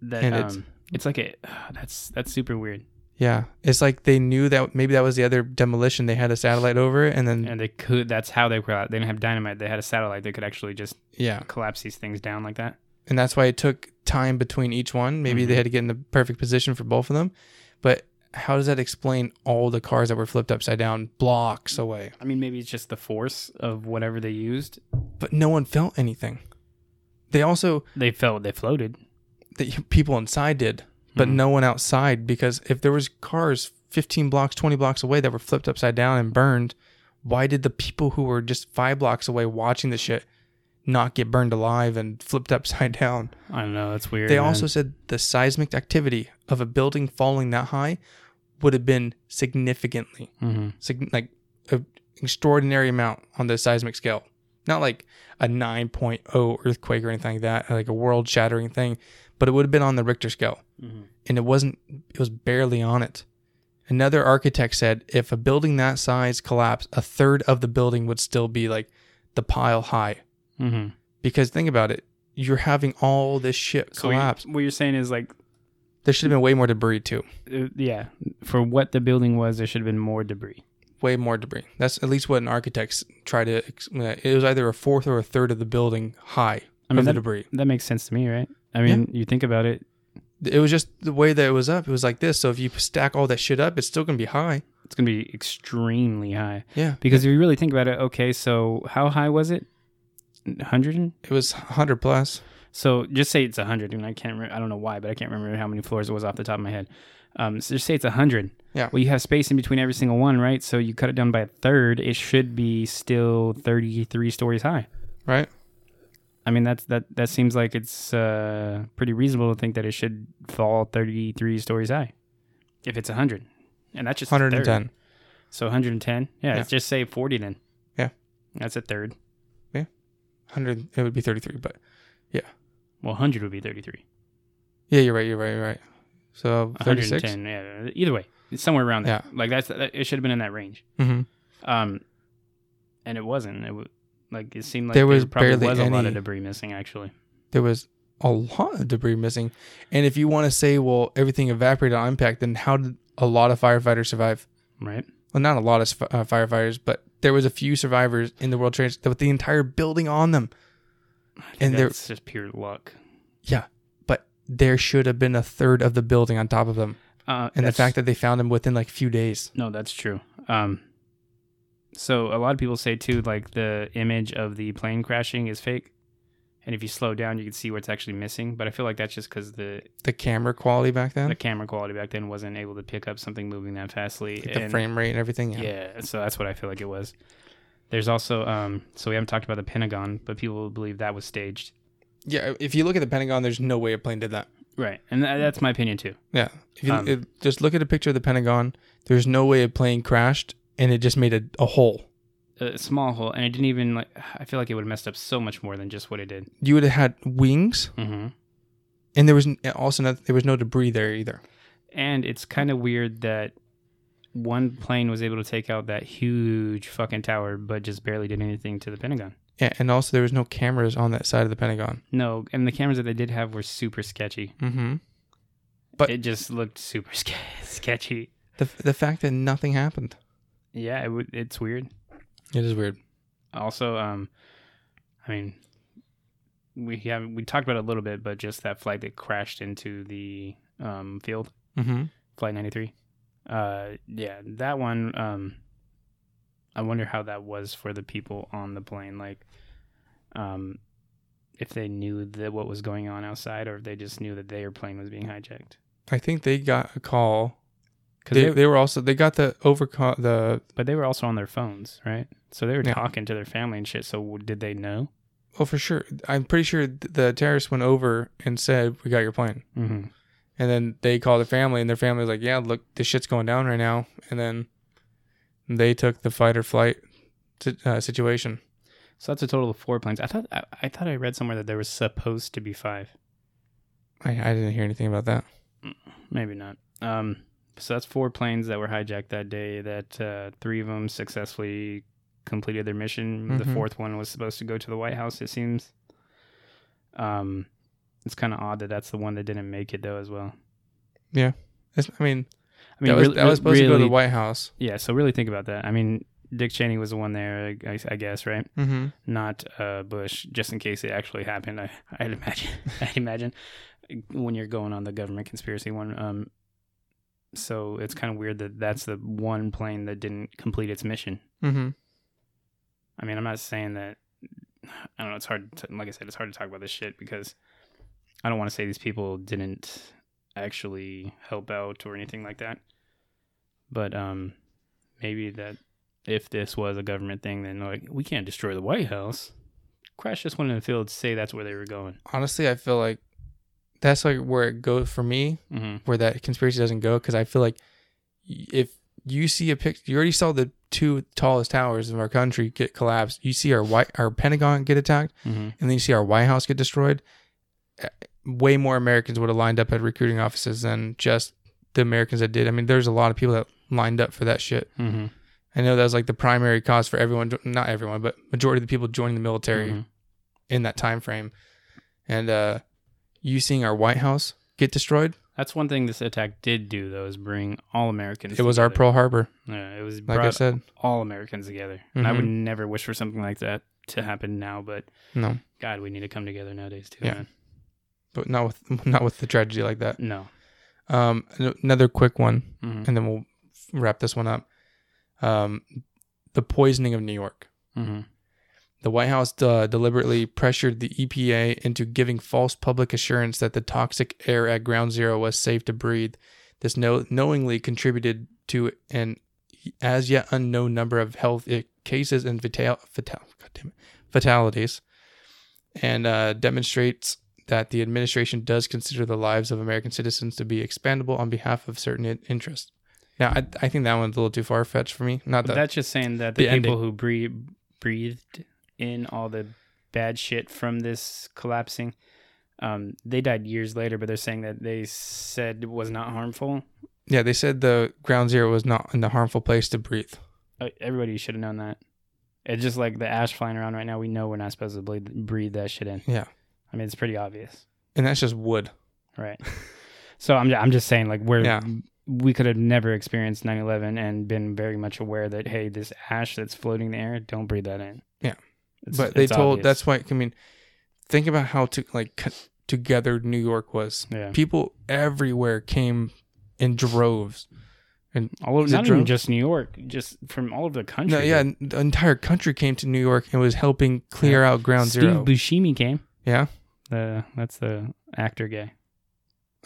[SPEAKER 2] That
[SPEAKER 1] and
[SPEAKER 2] um,
[SPEAKER 1] it's-
[SPEAKER 2] it's, like a that's that's super weird.
[SPEAKER 1] Yeah, it's like they knew that maybe that was the other demolition. They had a satellite over it, and then
[SPEAKER 2] And they could. That's how they were. They didn't have dynamite. They had a satellite. They could actually just
[SPEAKER 1] yeah,
[SPEAKER 2] collapse these things down like that.
[SPEAKER 1] and that's why it took time between each one. Maybe they
[SPEAKER 2] Mhm.
[SPEAKER 1] had to get in the perfect position for both of them. But how does that explain all the cars that were flipped upside down blocks away?
[SPEAKER 2] I mean, maybe it's just the force of whatever they used.
[SPEAKER 1] But no one felt anything. They also
[SPEAKER 2] They felt they floated.
[SPEAKER 1] the people inside did, but
[SPEAKER 2] Mhm.
[SPEAKER 1] no one outside because if there was cars 15 blocks, 20 blocks away that were flipped upside down and burned, why did the people who were just 5 blocks away watching the shit not get burned alive and flipped upside down?
[SPEAKER 2] I don't know. that's weird.
[SPEAKER 1] They
[SPEAKER 2] man.
[SPEAKER 1] also said the seismic activity of a building falling that high would have been significantly
[SPEAKER 2] Mhm.
[SPEAKER 1] sig- like an extraordinary amount on the seismic scale. Not like a 9.0 earthquake or anything like that, like a world shattering thing, but it would have been on the Richter scale.
[SPEAKER 2] Mhm.
[SPEAKER 1] And it wasn't, it was barely on it. Another architect said if a building that size collapsed, a third of the building would still be like the pile high.
[SPEAKER 2] Mhm.
[SPEAKER 1] Because think about it, you're having all this shit
[SPEAKER 2] So what you're-
[SPEAKER 1] collapse.
[SPEAKER 2] what you're saying is like
[SPEAKER 1] There should have been way more debris too.
[SPEAKER 2] uh, yeah, for what the building was, there should have been more debris.
[SPEAKER 1] way more debris. That's at least what an architect tried to. uh, It was either a fourth or a third of the building high
[SPEAKER 2] I mean,
[SPEAKER 1] of the
[SPEAKER 2] that,
[SPEAKER 1] debris.
[SPEAKER 2] that makes sense to me, right? I mean, you think about it,
[SPEAKER 1] It was just the way that it was up. It was like this. So if you stack all that shit up, it's still gonna be high.
[SPEAKER 2] it's going to be extremely high.
[SPEAKER 1] Yeah,
[SPEAKER 2] Because if you really think about it, okay, so how high was it? 100?
[SPEAKER 1] it was hundred plus.
[SPEAKER 2] So just say it's 100, and I can't remember, I don't know why, but I can't remember how many floors it was off the top of my head. Um, so just say it's 100.
[SPEAKER 1] Yeah.
[SPEAKER 2] Well, you have space in between every single one, right? So you cut it down by a third, it should be still 33 stories high.
[SPEAKER 1] Right.
[SPEAKER 2] I mean, that's that that seems like it's uh, pretty reasonable to think that it should fall 33 stories high if it's 100. And that's just a
[SPEAKER 1] Hundred and
[SPEAKER 2] third. So 110. Yeah,
[SPEAKER 1] Yeah.
[SPEAKER 2] let's just say 40 then.
[SPEAKER 1] Yeah.
[SPEAKER 2] That's a third. Yeah.
[SPEAKER 1] Hundred. It would be thirty three. But yeah.
[SPEAKER 2] Well, 100 would be 33.
[SPEAKER 1] yeah, you're right. You're right. You're right. So thirty six.
[SPEAKER 2] 110. Yeah. Either way, it's somewhere around there.
[SPEAKER 1] Yeah.
[SPEAKER 2] Like that's that, it should have been in that range.
[SPEAKER 1] Mm-hmm.
[SPEAKER 2] Um, and it wasn't. It was like it seemed like
[SPEAKER 1] There
[SPEAKER 2] there,
[SPEAKER 1] was
[SPEAKER 2] probably
[SPEAKER 1] barely
[SPEAKER 2] was a lot of debris missing actually.
[SPEAKER 1] There was a lot of debris missing, and if you want to say, well, everything evaporated on impact, then how did a lot of firefighters survive?
[SPEAKER 2] Right.
[SPEAKER 1] well, not a lot of uh, firefighters, but there was a few survivors in the World Trade Center with the entire building on them. And
[SPEAKER 2] that's just pure luck.
[SPEAKER 1] yeah, but there should have been a third of the building on top of them,
[SPEAKER 2] Uh,
[SPEAKER 1] and the fact that they found them within like a few days.
[SPEAKER 2] No, that's true. Um, so a lot of people say too, like the image of the plane crashing is fake, and if you slow down, you can see what's actually missing. But I feel like that's just because the
[SPEAKER 1] The camera quality back then,
[SPEAKER 2] the camera quality back then wasn't able to pick up something moving that fastly.
[SPEAKER 1] like the frame rate and everything. Yeah.
[SPEAKER 2] Yeah, so that's what I feel like it was. There's also, um, so we haven't talked about the Pentagon, but people believe that was staged.
[SPEAKER 1] yeah, If you look at the Pentagon, there's no way a plane did that.
[SPEAKER 2] Right, and tha- that's my opinion too.
[SPEAKER 1] Yeah. If you
[SPEAKER 2] Um,
[SPEAKER 1] it- just look at a picture of the Pentagon, there's no way a plane crashed and it just made a, a hole.
[SPEAKER 2] A small hole, and it didn't even like. I feel like it would have messed up so much more than just what it did.
[SPEAKER 1] You would have had wings,
[SPEAKER 2] Mm-hmm.
[SPEAKER 1] and there was also no, there was no debris there either.
[SPEAKER 2] And it's kind of weird that one plane was able to take out that huge fucking tower, but just barely did anything to the Pentagon.
[SPEAKER 1] Yeah, and also there was no cameras on that side of the Pentagon.
[SPEAKER 2] No, and the cameras that they did have were super sketchy.
[SPEAKER 1] Mm-hmm. But-
[SPEAKER 2] it just looked super ske- sketchy.
[SPEAKER 1] The the fact that nothing happened.
[SPEAKER 2] Yeah, it would. It's weird.
[SPEAKER 1] It is weird.
[SPEAKER 2] Also, um, I mean, we have we talked about it a little bit, but just that flight that crashed into the um, field,
[SPEAKER 1] Mm-hmm.
[SPEAKER 2] flight ninety three. Uh, yeah, that one. Um, I wonder how that was for the people on the plane. Like, um, if they knew that what was going on outside, or if they just knew that their plane was being hijacked.
[SPEAKER 1] I think they got a call.
[SPEAKER 2] Because
[SPEAKER 1] They,
[SPEAKER 2] they,
[SPEAKER 1] they were also they got the overcall the
[SPEAKER 2] but they were also on their phones, right? So they were
[SPEAKER 1] Yeah.
[SPEAKER 2] talking to their family and shit. So did they know?
[SPEAKER 1] oh for sure. I'm pretty sure the terrorists went over and said we got your plane,
[SPEAKER 2] Mm-hmm.
[SPEAKER 1] and then they called their family, and their family was like, yeah, look, this shit's going down right now, and then they took the fight or flight si- uh, situation.
[SPEAKER 2] So that's a total of four planes. I thought I, I thought I read somewhere that there was supposed to be five.
[SPEAKER 1] I, I didn't hear anything about that.
[SPEAKER 2] Maybe not. Um, so that's four planes that were hijacked that day. That uh, three of them successfully completed their mission. The
[SPEAKER 1] Mhm.
[SPEAKER 2] fourth one was supposed to go to the White House. It seems. Um, it's kind of odd that that's the one that didn't make it though, as well.
[SPEAKER 1] Yeah, it's, I mean,
[SPEAKER 2] I mean,
[SPEAKER 1] that was,
[SPEAKER 2] really-
[SPEAKER 1] that was supposed to go to the White House.
[SPEAKER 2] Yeah. So really think about that. I mean, Dick Cheney was the one there, I, I guess, right?
[SPEAKER 1] Mm-hmm.
[SPEAKER 2] Not uh, Bush, just in case it actually happened. I, I'd imagine. I'd imagine when you're going on the government conspiracy one. Um, so it's kind of weird that that's the one plane that didn't complete its mission.
[SPEAKER 1] Mm-hmm.
[SPEAKER 2] I mean, I'm not saying that. I don't know. It's hard. To, like I said, it's hard to talk about this shit because I don't want to say these people didn't actually help out or anything like that. But um, maybe that if this was a government thing, then like we can't destroy the White House. Crash just one in the field. to Say that's where they were going.
[SPEAKER 1] Honestly, I feel like that's like where it goes for me,
[SPEAKER 2] Mm-hmm.
[SPEAKER 1] where that conspiracy doesn't go, because I feel like if you see a picture, you already saw the two tallest towers of our country get collapsed. You see our white, our Pentagon get attacked,
[SPEAKER 2] Mm-hmm.
[SPEAKER 1] and then you see our White House get destroyed. Uh, Way more Americans would have lined up at recruiting offices than just the Americans that did. I mean, there's a lot of people that lined up for that shit.
[SPEAKER 2] Mm-hmm.
[SPEAKER 1] I know that was like the primary cause for everyone, not everyone, but majority of the people joining the military
[SPEAKER 2] Mhm.
[SPEAKER 1] in that time frame. And uh you seeing our White House get destroyed,
[SPEAKER 2] That's one thing this attack did do, though, is bring all Americans.
[SPEAKER 1] it was our. Pearl Harbor,
[SPEAKER 2] Yeah, it was
[SPEAKER 1] like I said.
[SPEAKER 2] all Americans together. And I would
[SPEAKER 1] Mhm.
[SPEAKER 2] never wish for something like that to happen now, but
[SPEAKER 1] No,
[SPEAKER 2] God, we need to come together nowadays too,
[SPEAKER 1] Yeah.
[SPEAKER 2] man.
[SPEAKER 1] but not with not with the tragedy like that.
[SPEAKER 2] No.
[SPEAKER 1] Um, another quick one,
[SPEAKER 2] hmm
[SPEAKER 1] and then we'll wrap this one up. Um, the poisoning of New York.
[SPEAKER 2] hmm
[SPEAKER 1] The White House uh, deliberately pressured the EPA into giving false public assurance that the toxic air at Ground Zero was safe to breathe. This no- knowingly contributed to an as yet unknown number of health i- cases and fatal- fatal- God damn it, fatalities, and uh, demonstrates that the administration does consider the lives of American citizens to be expandable on behalf of certain i- interests. Now, I, I think that one's a little too far fetched for me. Not that
[SPEAKER 2] that's just saying that the,
[SPEAKER 1] the
[SPEAKER 2] people
[SPEAKER 1] ending.
[SPEAKER 2] who breathe, breathed in all the bad shit from this collapsing, um, they died years later, but they're saying that they said it was not harmful.
[SPEAKER 1] Yeah, they said the ground zero was not in the harmful place to breathe.
[SPEAKER 2] Uh, Everybody should have known that. It's just like the ash flying around right now. We know we're not supposed to breathe, breathe that shit in.
[SPEAKER 1] Yeah.
[SPEAKER 2] I mean, it's pretty obvious.
[SPEAKER 1] And that's just wood.
[SPEAKER 2] Right. so I'm I'm just saying like we're
[SPEAKER 1] Yeah.
[SPEAKER 2] we could have never experienced 9/11 and been very much aware that hey, this ash that's floating in the air, don't breathe that in.
[SPEAKER 1] Yeah.
[SPEAKER 2] It's-
[SPEAKER 1] but they told
[SPEAKER 2] obvious.
[SPEAKER 1] that's why I mean think about how to like cut together New York was.
[SPEAKER 2] yeah.
[SPEAKER 1] People everywhere came in droves. And
[SPEAKER 2] All over, not even just New York, just from all over the country.
[SPEAKER 1] no, yeah, the entire country came to New York and was helping clear out ground
[SPEAKER 2] Steve
[SPEAKER 1] zero.
[SPEAKER 2] Buscemi came.
[SPEAKER 1] yeah?
[SPEAKER 2] The that's the actor guy.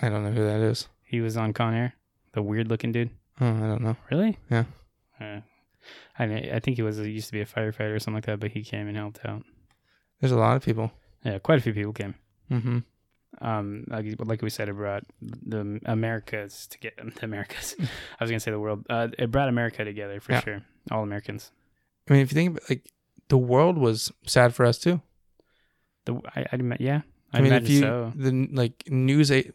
[SPEAKER 1] I don't know who that is.
[SPEAKER 2] He was on Con Air. The weird looking dude.
[SPEAKER 1] Oh, I don't know.
[SPEAKER 2] Really?
[SPEAKER 1] Yeah.
[SPEAKER 2] Uh, I mean, I think he was he used to be a firefighter or something like that, but he came and helped out.
[SPEAKER 1] There's a lot of people.
[SPEAKER 2] Yeah, quite a few people came.
[SPEAKER 1] Mm-hmm.
[SPEAKER 2] um like like we said it brought the americas to get the americas i was gonna say the world uh it brought america together for
[SPEAKER 1] Yeah.
[SPEAKER 2] sure all americans
[SPEAKER 1] I mean, if you think about like the world was sad for us too.
[SPEAKER 2] the i, I yeah i,
[SPEAKER 1] I, mean, if you
[SPEAKER 2] so
[SPEAKER 1] the like news a-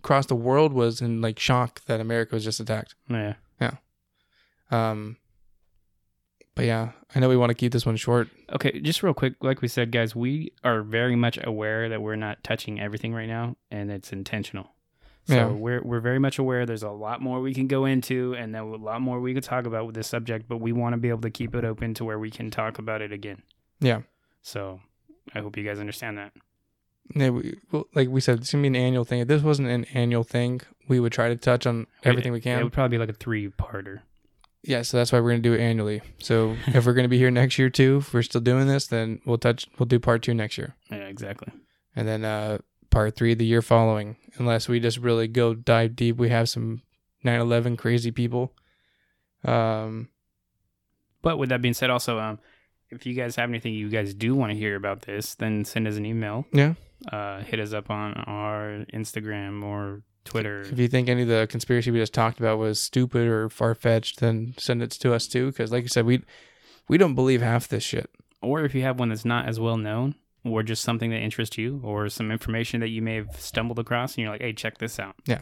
[SPEAKER 1] across the world was in like shock that America was just attacked.
[SPEAKER 2] Yeah.
[SPEAKER 1] Yeah Um, but yeah, I know we want to keep this one short.
[SPEAKER 2] okay just real quick like we said guys we are very much aware that we're not touching everything right now and it's intentional so
[SPEAKER 1] Yeah.
[SPEAKER 2] we're we're very much aware there's a lot more we can go into and there a lot more we could talk about with this subject but we want to be able to keep it open to where we can talk about it again
[SPEAKER 1] Yeah.
[SPEAKER 2] so i hope you guys understand that
[SPEAKER 1] Yeah, we, well, like we said, it's gonna be an annual thing. If this wasn't an annual thing, we would try to touch on everything we can.
[SPEAKER 2] It would probably be like a three parter.
[SPEAKER 1] Yeah, so that's why we're gonna do it annually. So if we're gonna be here next year too, if we're still doing this, then we'll touch. We'll do part two next year,
[SPEAKER 2] Yeah, exactly.
[SPEAKER 1] and then uh part three the year following. Unless we just really go dive deep, we have some 9/11 crazy people. Um,
[SPEAKER 2] But with that being said, also, um, if you guys have anything you guys do want to hear about this, then send us an email.
[SPEAKER 1] yeah,
[SPEAKER 2] Uh, hit us up on our Instagram or Twitter.
[SPEAKER 1] If you think any of the conspiracy we just talked about was stupid or far fetched, then send it to us too. Because, like you said, we we don't believe half this shit.
[SPEAKER 2] or if you have one that's not as well known, or just something that interests you, or some information that you may have stumbled across, and you're like, "Hey, check this out."
[SPEAKER 1] Yeah.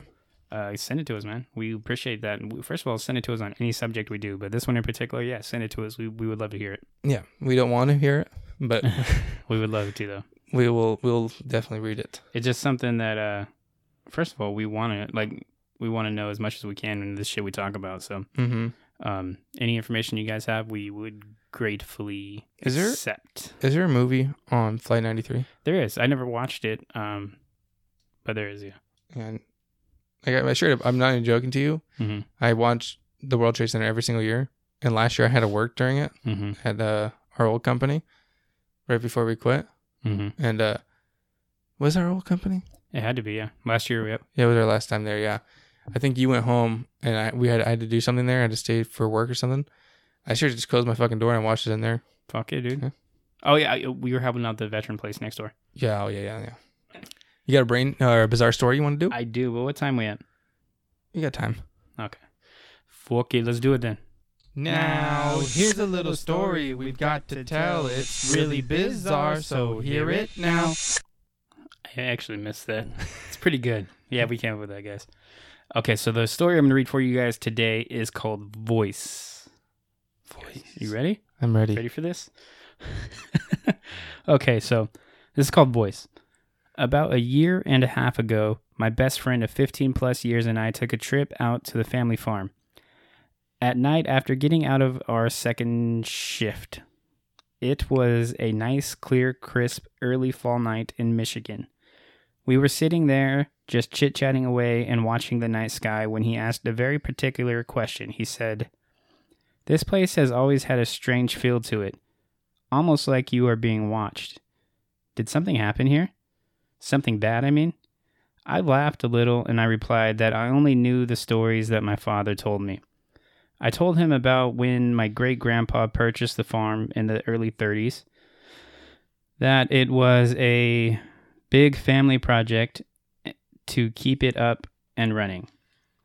[SPEAKER 2] Uh, send it to us, man. We appreciate that. First of all, send it to us on any subject we do, but this one in particular, yeah, send it to us. We we would love to hear it.
[SPEAKER 1] Yeah, we don't want to hear it, but
[SPEAKER 2] we would love to though.
[SPEAKER 1] we will we'll definitely read it.
[SPEAKER 2] It's just something that, uh, first of all, we want to like we want to know as much as we can in this shit we talk about. So,
[SPEAKER 1] Mm-hmm.
[SPEAKER 2] um, any information you guys have, we would gratefully
[SPEAKER 1] Is there-
[SPEAKER 2] accept.
[SPEAKER 1] Is there a movie on Flight 93?
[SPEAKER 2] There is. I never watched it, um, but there is. Yeah.
[SPEAKER 1] And like I sure I'm not even joking to you.
[SPEAKER 2] Mm-hmm.
[SPEAKER 1] I watch the World Trade Center every single year, and last year I had to work during it
[SPEAKER 2] Mm-hmm.
[SPEAKER 1] at uh, our old company right before we quit.
[SPEAKER 2] Mm-hmm.
[SPEAKER 1] And uh, was our old company?
[SPEAKER 2] It had to be. Yeah. Last year, yep.
[SPEAKER 1] Yeah, it was our last time there. Yeah, I think you went home, and I we had I had to do something there. I had to stay for work or something. I should have just closed my fucking door and watched it in there.
[SPEAKER 2] Fuck it, dude.
[SPEAKER 1] Yeah.
[SPEAKER 2] Oh yeah, I- we were helping out the veteran place next door.
[SPEAKER 1] Yeah, oh yeah, yeah, yeah. You got a brain or a bizarre story you want to do?
[SPEAKER 2] I do, but what time we at?
[SPEAKER 1] You got time. Okay.
[SPEAKER 2] Fuck it, let's do it then.
[SPEAKER 3] Now, here's a little story we've got to tell. It's really bizarre, so hear it now.
[SPEAKER 2] I actually missed that. It's pretty good. Yeah, we came up with that, guys. Okay, so the story I'm going to read for you guys today is called Voice. Voice. You ready?
[SPEAKER 1] I'm ready.
[SPEAKER 2] Ready for this? okay, so this is called Voice. About a year and a half ago, my best friend of 15 plus years and I took a trip out to the family farm. At night, after getting out of our second shift, it was a nice, clear, crisp, early fall night in Michigan. We were sitting there, just chit chatting away and watching the night sky when he asked a very particular question. He said, This place has always had a strange feel to it, almost like you are being watched. Did something happen here? Something bad, I mean? I laughed a little and I replied that I only knew the stories that my father told me. I told him about when my great grandpa purchased the farm in the early 30s, that it was a big family project to keep it up and running.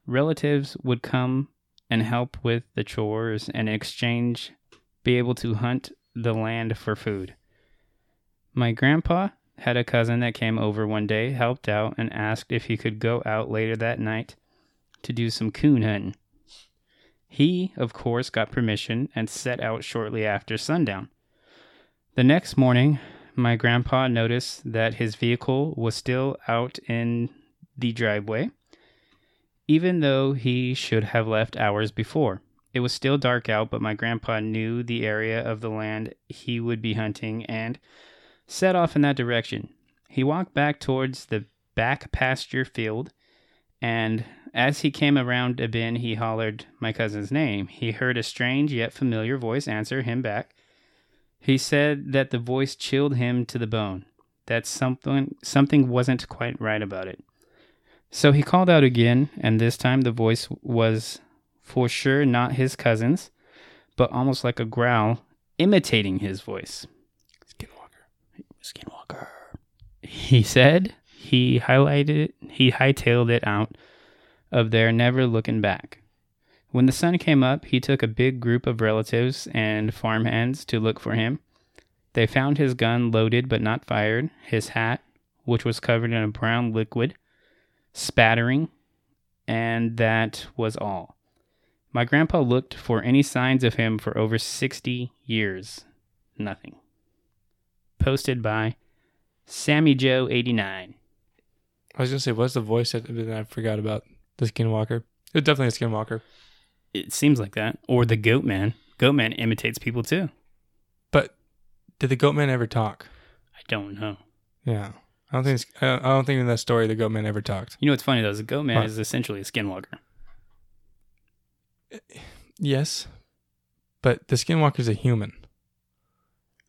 [SPEAKER 2] Relatives would come and help with the chores and in exchange be able to hunt the land for food. My grandpa had a cousin that came over one day, helped out, and asked if he could go out later that night to do some coon hunting. He, of course, got permission and set out shortly after sundown. The next morning, my grandpa noticed that his vehicle was still out in the driveway, even though he should have left hours before. It was still dark out, but my grandpa knew the area of the land he would be hunting and set off in that direction. He walked back towards the back pasture field, and as he came around a bend, he hollered my cousin's name. He heard a strange yet familiar voice answer him back. He said that the voice chilled him to the bone, that something something wasn't quite right about it. So he called out again, and this time the voice was for sure not his cousin's, but almost like a growl, imitating his voice.
[SPEAKER 1] Skinwalker.
[SPEAKER 2] Skinwalker. He said he highlighted it, he hightailed it out of there, never looking back. When the sun came up, he took a big group of relatives and farmhands to look for him. They found his gun loaded but not fired, his hat, which was covered in a brown liquid, spattering, and that was all. My grandpa looked for any signs of him for over 60 years. Nothing. Posted by Sammy Joe 89.
[SPEAKER 1] I was gonna say, what's the voice that, I forgot about? The Skinwalker. It's definitely a Skinwalker.
[SPEAKER 2] It seems like that. Or the Goat Man. Goat Man imitates people too.
[SPEAKER 1] But did the goat man ever talk?
[SPEAKER 2] I don't know.
[SPEAKER 1] Yeah, I don't think. It's, I don't- think in that story the goat man ever talked.
[SPEAKER 2] You know what's funny though? Is the Goat Man is essentially a skinwalker.
[SPEAKER 1] Yes, but the Skinwalker's a human.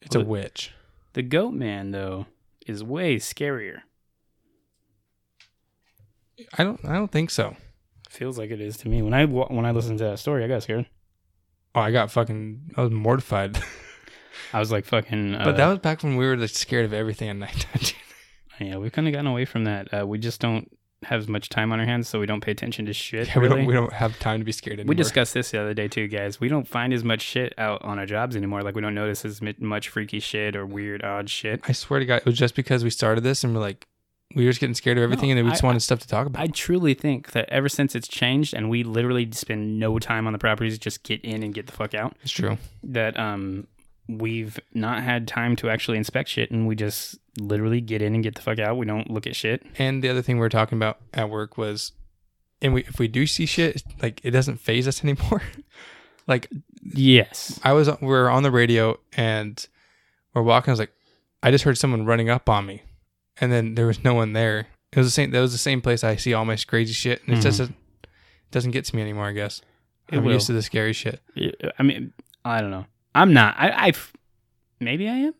[SPEAKER 1] It's
[SPEAKER 2] Well,
[SPEAKER 1] a witch.
[SPEAKER 2] The Goat Man though is way scarier.
[SPEAKER 1] I don't. I don't think so.
[SPEAKER 2] Feels like it is to me. When I when I listened to that story, I got scared.
[SPEAKER 1] Oh, I got fucking. I was mortified.
[SPEAKER 2] I was like fucking. Uh,
[SPEAKER 1] but that was back when we were like, scared of everything at night. Time.
[SPEAKER 2] Yeah, we've kind of gotten away from that. Uh, we just don't have as much time on our hands, so we don't pay attention to shit.
[SPEAKER 1] Yeah, we don't we don't have time to be scared anymore.
[SPEAKER 2] We discussed this the other day too, guys. We don't find as much shit out on our jobs anymore. Like we don't notice as much freaky shit or weird, odd shit.
[SPEAKER 1] I swear to God, it was just because we started this and we're like, we were just getting scared of everything,
[SPEAKER 2] No,
[SPEAKER 1] and then we just
[SPEAKER 2] I-
[SPEAKER 1] wanted stuff to talk about.
[SPEAKER 2] I truly think that ever since it's changed and we literally spend no time on the properties, just get in and get the fuck out.
[SPEAKER 1] it's true.
[SPEAKER 2] That um, we've not had time to actually inspect shit, and we just literally get in and get the fuck out. We don't look at shit.
[SPEAKER 1] And the other thing we were talking about at work was, and we if we do see shit, like it doesn't phase us anymore. like
[SPEAKER 2] Yes.
[SPEAKER 1] I was, we are on the radio and we're walking. I was like, I just heard someone running up on me, and then there was no one there. It was the same. That was the same place I see all my crazy shit, and it
[SPEAKER 2] Mhm.
[SPEAKER 1] just doesn't, doesn't get to me anymore. I guess
[SPEAKER 2] It
[SPEAKER 1] I'm
[SPEAKER 2] will.
[SPEAKER 1] used to the scary shit.
[SPEAKER 2] I mean, I don't know. I'm not. I, I maybe I am.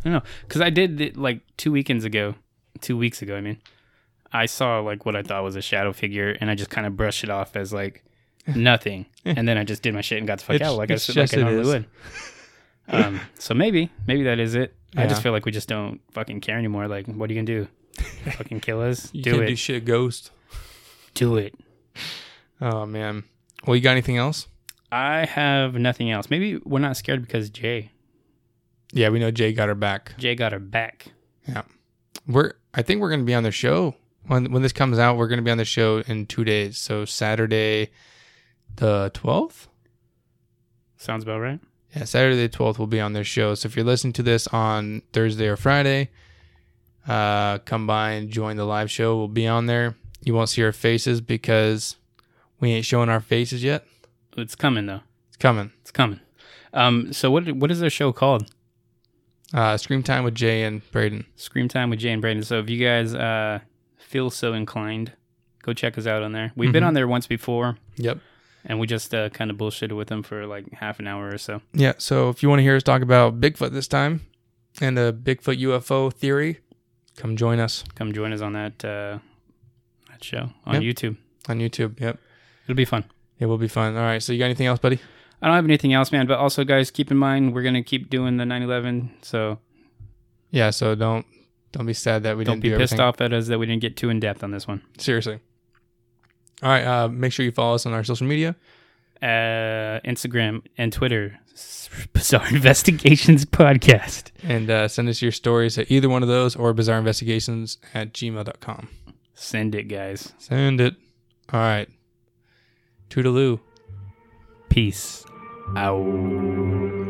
[SPEAKER 2] I don't know because I did it like two weekends ago, two weeks ago. I mean, I saw like what I thought was a shadow figure, and I just kind of brushed it off as like nothing, and then I just did my shit and got the fuck
[SPEAKER 1] It's-
[SPEAKER 2] out like I like I normally would. Um, so maybe, maybe that is it. I just feel like we just don't fucking care anymore. Like, what are you gonna do? fucking kill us?
[SPEAKER 1] You
[SPEAKER 2] do it.
[SPEAKER 1] do shit, ghost.
[SPEAKER 2] do it.
[SPEAKER 1] Oh man. Well, you got anything else?
[SPEAKER 2] I have nothing else. Maybe we're not scared because Jay,
[SPEAKER 1] Yeah, we know Jay got her back.
[SPEAKER 2] Jay got her back.
[SPEAKER 1] Yeah, we're I think we're gonna be on the show when when this comes out. We're gonna be on the show in two days. So Saturday, the twelfth.
[SPEAKER 2] Sounds about right.
[SPEAKER 1] Yeah, Saturday the twelfth will be on their show. So if you're listening to this on Thursday or Friday, uh, come by and join the live show. We'll be on there. You won't see our faces because we ain't showing our faces yet.
[SPEAKER 2] It's coming though.
[SPEAKER 1] It's coming.
[SPEAKER 2] It's coming. Um, so what what is their show called?
[SPEAKER 1] Uh, Scream Time with Jay and Braden.
[SPEAKER 2] Scream Time with Jay and Braden. So if you guys uh, feel so inclined, go check us out on there. We've been
[SPEAKER 1] Mhm.
[SPEAKER 2] on there once before,
[SPEAKER 1] Yep.
[SPEAKER 2] And we just uh, kind of bullshitted with them for like half an hour or so.
[SPEAKER 1] Yeah. So if you want to hear us talk about Bigfoot this time and the Bigfoot UFO theory, come join us
[SPEAKER 2] Come join us on that uh, that show on
[SPEAKER 1] Yep.
[SPEAKER 2] YouTube.
[SPEAKER 1] on YouTube. Yep.
[SPEAKER 2] It'll be fun.
[SPEAKER 1] It will be fun. All right. So you got anything else, buddy?
[SPEAKER 2] I don't have anything else, man. But also, guys, keep in mind we're gonna keep doing the 9/11. So
[SPEAKER 1] Yeah. So don't don't be sad that we
[SPEAKER 2] don't
[SPEAKER 1] didn't
[SPEAKER 2] be
[SPEAKER 1] do
[SPEAKER 2] pissed off at us that we didn't get too in depth on this one.
[SPEAKER 1] Seriously. All right. Uh, make sure you follow us on our social media.
[SPEAKER 2] Uh, Instagram and Twitter, Bizarre Investigations Podcast.
[SPEAKER 1] and uh, send us your stories at either one of those or bizarreinvestigations at gmail.com.
[SPEAKER 2] Send it, guys.
[SPEAKER 1] Send it. All right. Toodaloo.
[SPEAKER 2] Peace out.